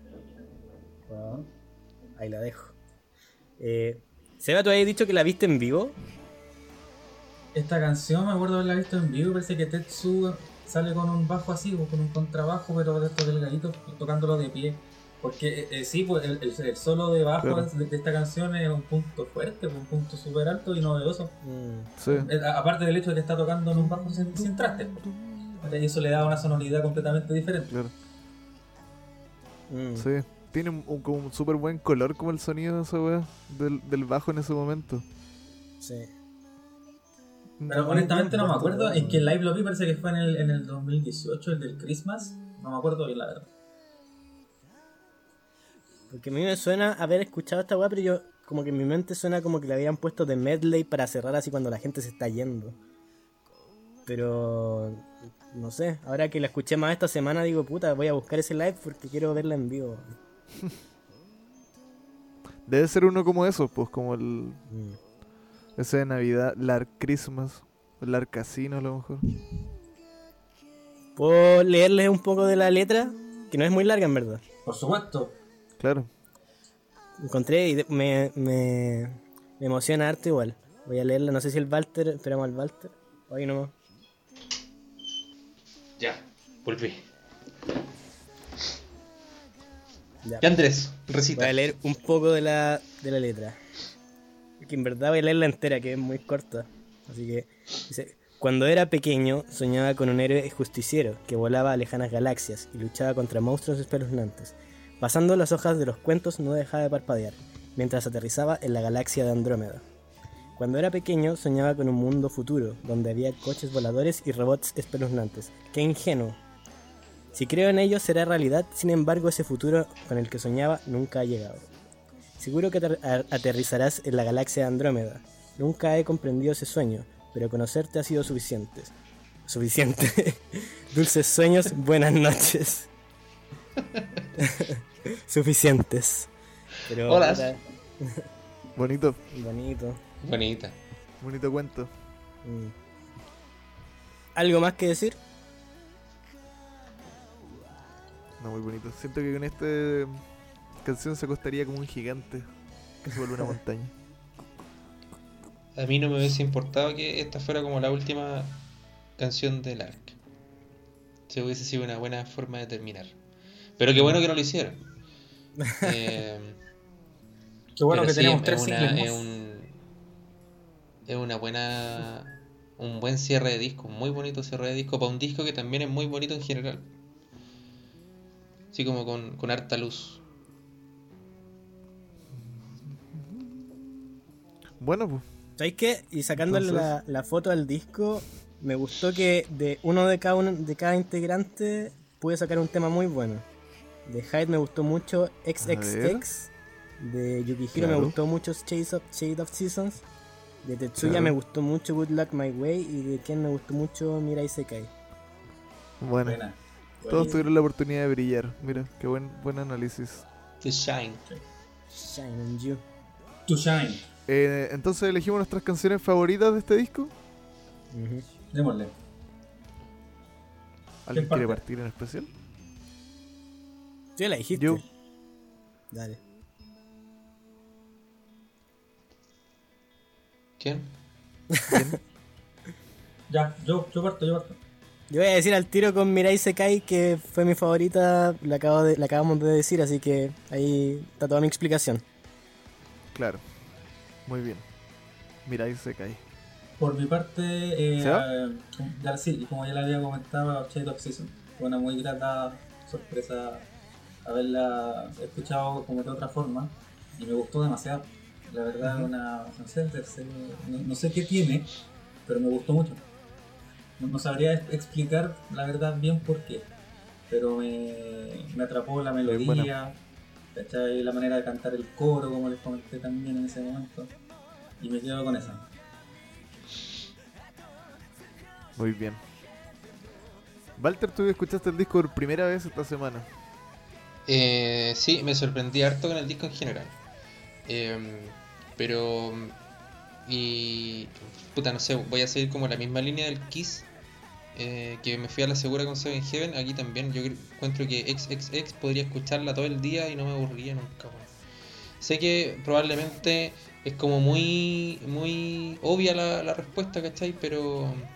bueno, ahí la dejo. Eh, Seba, tú habías dicho que la viste en vivo. Esta canción me acuerdo haberla visto en vivo, parece que Tetsu sale con un bajo así, o con un contrabajo, pero de estos delgaditos, tocándolo de pie. Porque eh, eh, sí, pues el, el- el solo de bajo Claro. de, de esta canción es un punto fuerte, un punto súper alto y novedoso. Mm, Sí. Eh, a- aparte del hecho de que está tocando en un bajo sin, sin traste. pues. Y eso le da una sonoridad completamente diferente. Claro, mm. sí. Tiene un, un, súper buen color como el sonido de esa weá, del, del bajo en ese momento. Sí. Pero Muy honestamente no me acuerdo, en que live lo vi, parece que fue en el, en el 2018, el del Christmas. No me acuerdo bien la verdad. Porque a mí me suena haber escuchado esta weá, pero yo, como que en mi mente suena como que la habían puesto de medley para cerrar así cuando la gente se está yendo. Pero. No sé, ahora que la escuché más esta semana, digo, puta, voy a buscar ese live porque quiero verla en vivo. Debe ser uno como esos, pues, como el. Mm. Ese de Navidad, Lark Christmas, Lark Casino a lo mejor. ¿Puedo leerles un poco de la letra? Que no es muy larga en verdad. Por supuesto. Claro. Encontré y de- me, me, me emociona harto igual. Voy a leerla, no sé si el Walter, esperamos al Walter. Hoy nomás. Ya, volví. Ya. Ya Andrés, recita. Voy a leer un poco de la, de la letra. Que en verdad voy a leerla entera, que es muy corta. Así que dice, cuando era pequeño soñaba con un héroe justiciero que volaba a lejanas galaxias y luchaba contra monstruos espeluznantes. Pasando las hojas de los cuentos no dejaba de parpadear, mientras aterrizaba en la galaxia de Andrómeda. Cuando era pequeño soñaba con un mundo futuro, donde había coches voladores y robots espeluznantes. ¡Qué ingenuo! Si creo en ello será realidad, sin embargo ese futuro con el que soñaba nunca ha llegado. Seguro que aterrizarás en la galaxia de Andrómeda. Nunca he comprendido ese sueño, pero conocerte ha sido suficiente. Suficiente. Dulces sueños, buenas noches. Suficientes. Pero Hola. Bonito, bonito. Bonita. bonito cuento. Mm. ¿Algo más que decir? No, muy bonito. Siento que con esta canción se acostaría como un gigante que se vuelve una montaña. A mí no me hubiese importado que esta fuera como la última canción del ARC. Se hubiese sido una buena forma de terminar. Pero qué bueno que no lo hicieron. Eh, Qué bueno que sí, tenemos es tres una, es más. un, es una buena un buen cierre de disco, un muy bonito cierre de disco para un disco que también es muy bonito en general. Así como con, con harta luz. Bueno, pues. ¿Sabéis qué? Y sacándole la foto al disco, me gustó que de uno de cada uno, de cada integrante pude sacar un tema muy bueno. De Hyde me gustó mucho XXX. De Yukihiro me Claro. gustó mucho Shades of, Shade of Seasons. De Tetsuya Claro. me gustó mucho Good Luck My Way. Y de Ken me gustó mucho Mirai Sekai. Bueno, Buena. todos tuvieron la oportunidad de brillar. Mira, qué buen, buen análisis. The Shine. Shine on You. To Shine. Eh, entonces elegimos nuestras canciones favoritas de este disco. Ujú. Démosle. ¿Alguien parte? quiere partir en especial? Tú ya la dijiste. Yo. Dale. ¿Quién? Ya, yo, yo parto, yo parto. Yo voy a decir al tiro con Mirai Sekai que fue mi favorita, la, acabo de, la acabamos de decir, así que ahí está toda mi explicación. Claro. Muy bien. Mira, ahí se cae. Por mi parte, eh, eh, ya, sí, y como ya le había comentado, Shade of Season. Fue una muy grata sorpresa haberla escuchado como de otra forma y me gustó demasiado. La verdad, una, no, sé, no, no sé qué tiene, pero me gustó mucho. No, no sabría ex- explicar la verdad bien por qué, pero me, me atrapó la melodía, ¿cachai? la manera de cantar el coro, como les comenté también en ese momento, y me quedo con esa. Muy bien. Walter, tú escuchaste el disco por primera vez esta semana. Eh, sí, me sorprendí harto con el disco en general. Em, pero. Y. Puta, no sé, voy a seguir como la misma línea del Kiss. eh, que me fui a la segura con Seven Heaven. Aquí también yo encuentro que XXX podría escucharla todo el día y no me aburriría nunca. weón. Sé que probablemente es como muy. Muy obvia la, la respuesta, ¿cachai? Pero.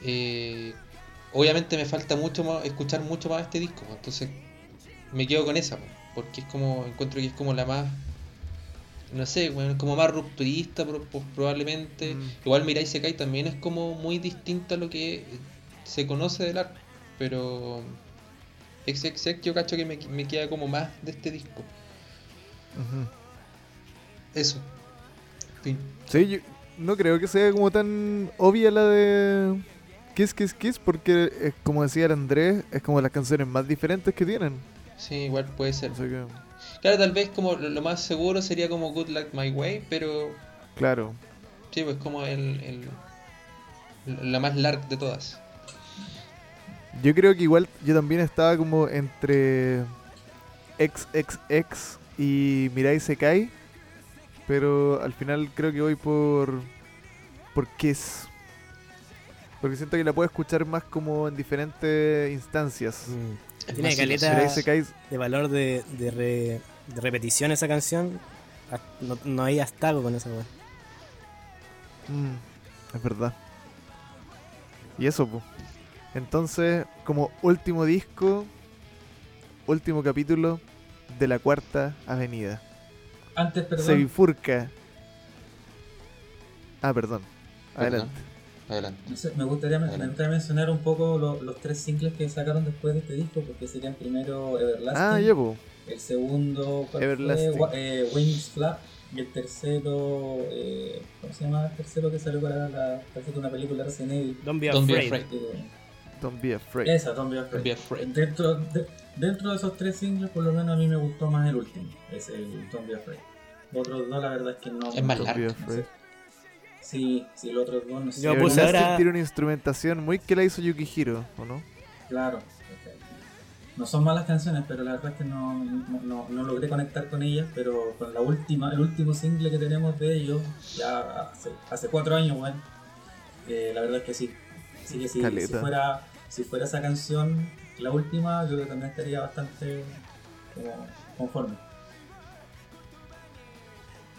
eh, obviamente me falta mucho más, escuchar mucho más este disco. Entonces me quedo con esa, po, porque es como, encuentro que es como la más, no sé, bueno, como más rupturista pro- pro- probablemente. Mm. Igual Mirai Sekai también es como muy distinta a lo que se conoce del arte, pero XXX yo cacho que me, me queda como más de este disco. Ujú. Eso. Fin. Sí, yo no creo que sea como tan obvia la de Kiss Kiss Kiss, porque como decía el Andrés, es como las canciones más diferentes que tienen. Sí, igual puede ser. Que, Claro, tal vez como lo, lo más seguro sería como Good Luck My Way, pero claro. sí, pues como el, el la más larga de todas. Yo creo que igual yo también estaba como entre XXX y Mirai Sekai, pero al final creo que voy por por Kiss. Porque siento que la puedo escuchar más como en diferentes instancias. Mm. Tiene caleta- De valor de, de, re- de repetición esa canción. Ah, No, no hay astago con esa weá. Mm, es verdad. Y eso, pues. Entonces, como último disco, último capítulo de la cuarta avenida. Antes, perdón, Se bifurca. Ah, perdón. Perdón. Adelante. Adelante. no sé, me gustaría, me mencionar un poco lo- los tres singles que sacaron después de este disco, porque serían primero Everlasting, Ah, el segundo eh, Wings Flap, y el tercero, eh, ¿cómo se llama? El tercero que salió para la, parece que una película de Resident Evil. Don't be Don't be afraid. Eh, Don't be afraid. esa, Don't Be Afraid. Don't be afraid. Dentro, de, dentro de esos tres singles, por lo menos a mí me gustó más el último, es el Don't Be Afraid. Otros dos, la verdad es que no. Es más Don't be largo. Sí, sí, los otros dos no sé. Yo puse ahora- tiene una instrumentación muy que la hizo Yukihiro, ¿o no? Claro. No son malas canciones, pero la verdad es que no, no, no- no logré conectar con ellas, pero con la última, el último single que tenemos de ellos, ya hace, hace cuatro años, bueno, eh, la verdad es que sí. Así que sí, si Caleta. fuera, si fuera esa canción, la última, yo creo que también estaría bastante como, conforme.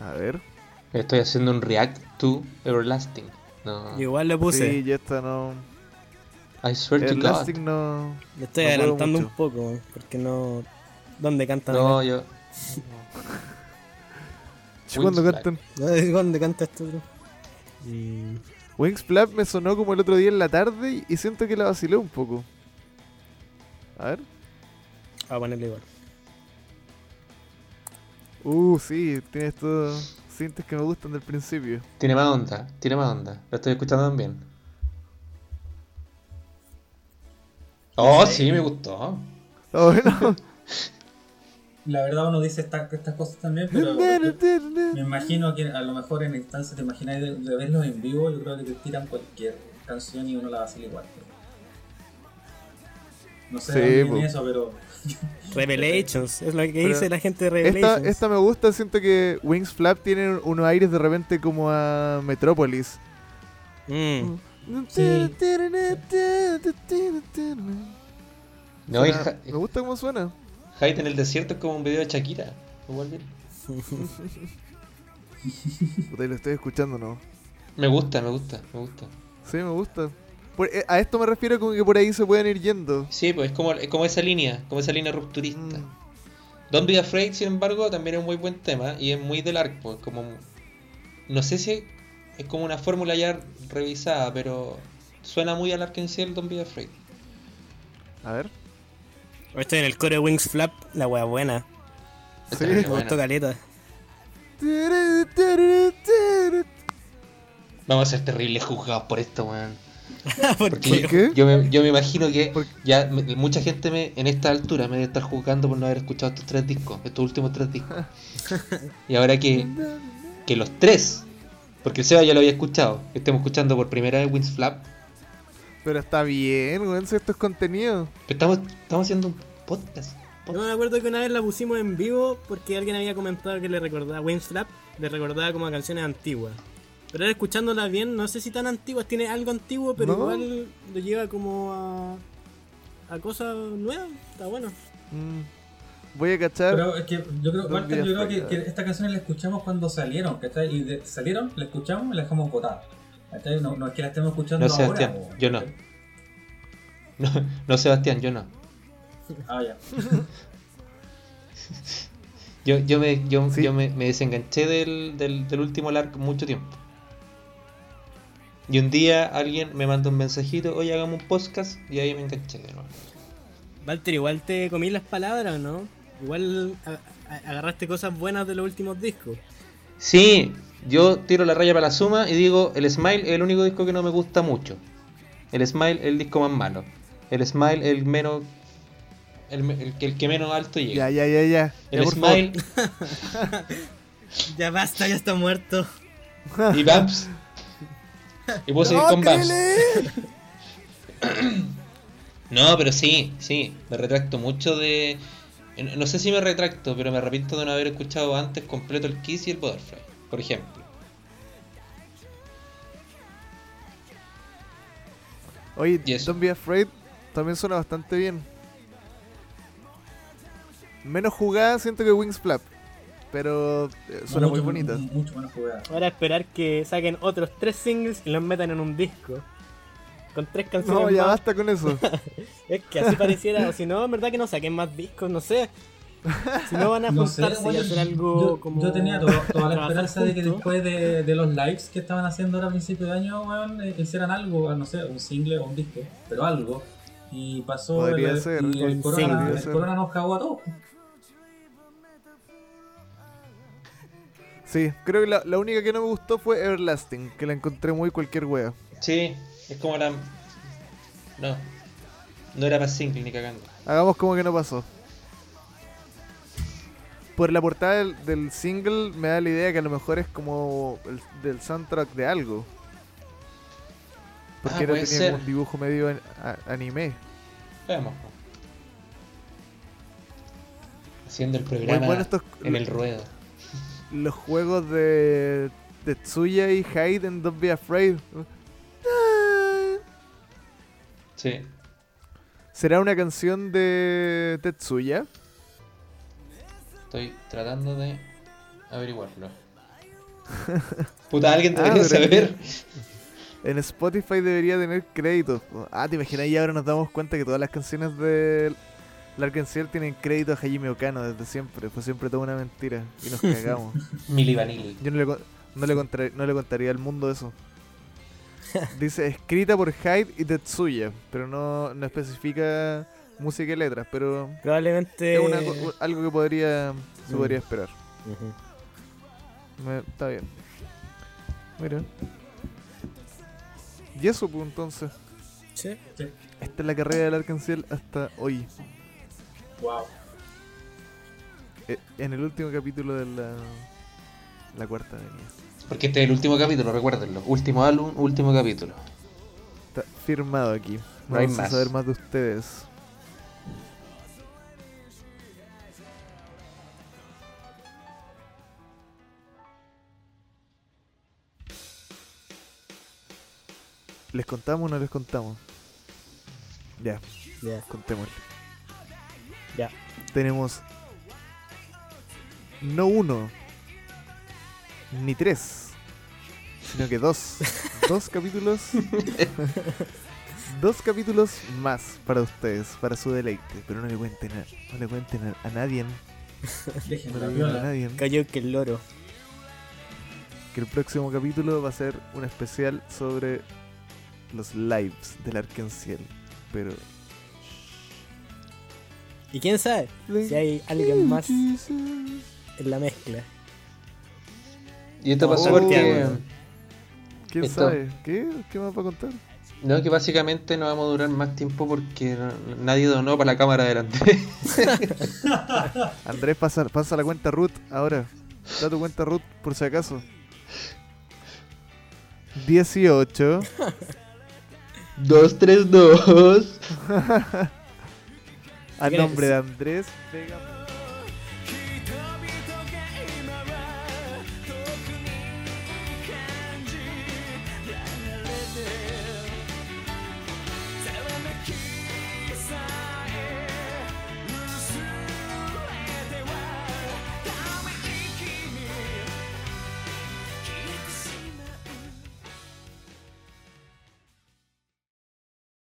A ver. Estoy haciendo un react to Everlasting. No. Yo igual le puse. Sí, ya está, no. I swear to God. Everlasting no. Le estoy No adelantando un poco, porque no. ¿Dónde cantan? No, yo. Yo Wings cantan. ¿Dónde canta esto, bro? Mm, Wings Flap me sonó como el otro día en la tarde y- y siento que la vacilé un poco. A ver. A ponerle igual. Uh, sí, tienes estos cintas que me gustan del principio. Tiene más onda, tiene más onda. Lo estoy escuchando también. Oh, sí, me gustó. Oh, bueno. La verdad uno dice esta- estas cosas también, pero me imagino que a lo mejor en instancias te imagináis de, de verlos en vivo, yo creo que te tiran cualquier canción y uno la va a hacer igual. No sé Sí, viene eso, pero Revelations, es lo que Pero dice la gente de esta, Revelations. esta me gusta, siento que Wings Flap tiene unos aires de repente como a Metrópolis. Mm. Sí. No, y Suena- Ja- me gusta cómo suena. Hyde en el desierto es como un video de Shakira. Igual bien. Lo estoy escuchando, ¿no? Me gusta, me gusta, me gusta. Sí, me gusta. Por- eh, a esto me refiero como que por ahí se pueden ir yendo. Sí, pues es como, es como esa línea, como esa línea rupturista. Mm. Don't Be Afraid, sin embargo, también es un muy buen tema y es muy del arco. Es como. No sé si es como una fórmula ya revisada, pero suena muy al arco en sí el Don't Be Afraid. A ver. Estoy en el core Wings Flap, la wea buena. Sí. Me gustó caleta. Vamos a ser terribles juzgados por esto, weón. ¿Por Porque qué? Yo, me, yo me imagino que ya me- mucha gente me, en esta altura me debe estar juzgando por no haber escuchado estos tres discos, estos últimos tres discos. y ahora que, que los tres, porque el Seba ya lo había escuchado, estemos escuchando por primera vez Wings Flap, Pero está bien, weón, si esto es contenido. pero estamos, estamos haciendo un podcast. Yo me acuerdo que una vez la pusimos en vivo porque alguien había comentado que le recordaba Wings Flap, le recordaba como a canciones antiguas. Pero ahora escuchándolas bien, no sé si tan antiguas, tiene algo antiguo, pero ¿No? igual lo lleva como a, a cosas nuevas, está bueno. Mm. Voy a cachar. Pero es que yo creo, yo que, que esta canción la escuchamos cuando salieron, ¿cachai? Y de- salieron, la escuchamos y la dejamos botada. ¿cachai? No, no es que la estemos escuchando No, ahora. Sebastián, yo no. No, no Sebastián, yo no. Ah, ya. Yo, yo, me, yo, Sí. yo me, me desenganché del, del, del último LARC mucho tiempo. Y un día alguien me mandó un mensajito, oye, hagamos un podcast, y ahí me enganché de nuevo. Walter, igual te comí las palabras, ¿no? Igual agarraste cosas buenas de los últimos discos. Sí, yo tiro la raya para la suma y digo, el Smile es el único disco que no me gusta mucho. El Smile es el disco más malo. El Smile es el menos... El, que- el que menos alto llega. Ya, ya, ya, ya. El. Smile Ya basta, ya está muerto. y Bamps. Y puedo seguir ¡No, con. Krele! No, pero sí, sí, me retracto mucho de... No sé si me retracto, pero me arrepiento de no haber escuchado antes completo el Kiss y el Butterfly, por ejemplo. Oye. Don't Be Afraid también suena bastante bien. Menos jugada siento que Wings Flap. Pero eh, suena muy bonita. Mucho menos jugada. Ahora esperar que saquen otros tres singles y los metan en un disco. Con tres canciones No, ya más. basta con eso. Es que así pareciera, o si no, en verdad que no saquen más discos, no sé. Si no van a No sé, y bueno, hacer algo yo, como. yo tenía to- toda la esperanza de que después de, de los lives que estaban haciendo ahora a principio de año, weón, eh, hicieran algo, no sé, un single o un disco, pero algo. Y pasó Podría el, ser, y el corona, el corona nos cagó a todos. Sí, creo que la, la única que no me gustó fue Everlasting, que la encontré muy cualquier wea. Sí, es como la. No. No era para single ni cagando. Hagamos como que no pasó. Por la portada del, del single me da la idea que a lo mejor es como el, del soundtrack de algo. Porque Ah, era, puede tenía ser. un dibujo medio an- a- anime. Veamos. Haciendo el programa bueno estos- en el ruedo. Los juegos de Tetsuya y Hyde en Don't Be Afraid. Sí. ¿Será una canción de Tetsuya? Estoy tratando de averiguarlo. Puta, alguien Ah, debería pero- saber. En Spotify debería tener créditos. Ah, te imaginas y ahora nos damos cuenta que todas las canciones de Lark and Ciel tienen crédito a Hajime Okano desde siempre. Fue siempre toda una mentira y nos cagamos. Mili Vanilli. Yo no le, no le, contaré- no le contaría al mundo eso. Dice escrita por Hyde y Tetsuya, pero no, no especifica música y letras, pero Probablemente. es una co- algo que podría se Mm. podría esperar. Me- está bien. Mira. Y eso, pues entonces. Sí. Esta es la carrera del Arcanciel hasta hoy. Wow. eh, En el último capítulo de la, la cuarta avenida. Porque este es el último capítulo, recuérdenlo. Último álbum, último capítulo. Está firmado aquí. No hay Vamos a más. saber más de ustedes. ¿Les contamos o no les contamos? Ya, Ya, contémosle. Ya. tenemos no uno ni tres, sino que dos, dos capítulos, dos capítulos más para ustedes, para su deleite, pero no le cuenten a, no le cuenten a, a nadie, Dejen no la le digan a viola. nadie, Cayó que el loro. que el próximo capítulo va a ser un especial sobre los lives del Arkenciel, pero Y quién sabe si hay alguien más en la mezcla. Y esto pasó Oh, porque. quién Esto- sabe, ¿qué? ¿Qué más va a contar? No, que básicamente no vamos a durar más tiempo porque nadie donó para la cámara delante. Andrés, pasa, pasa la cuenta root ahora. Da tu cuenta root por si acaso. 18 232. a ¿Qué nombre de Andrés Vega.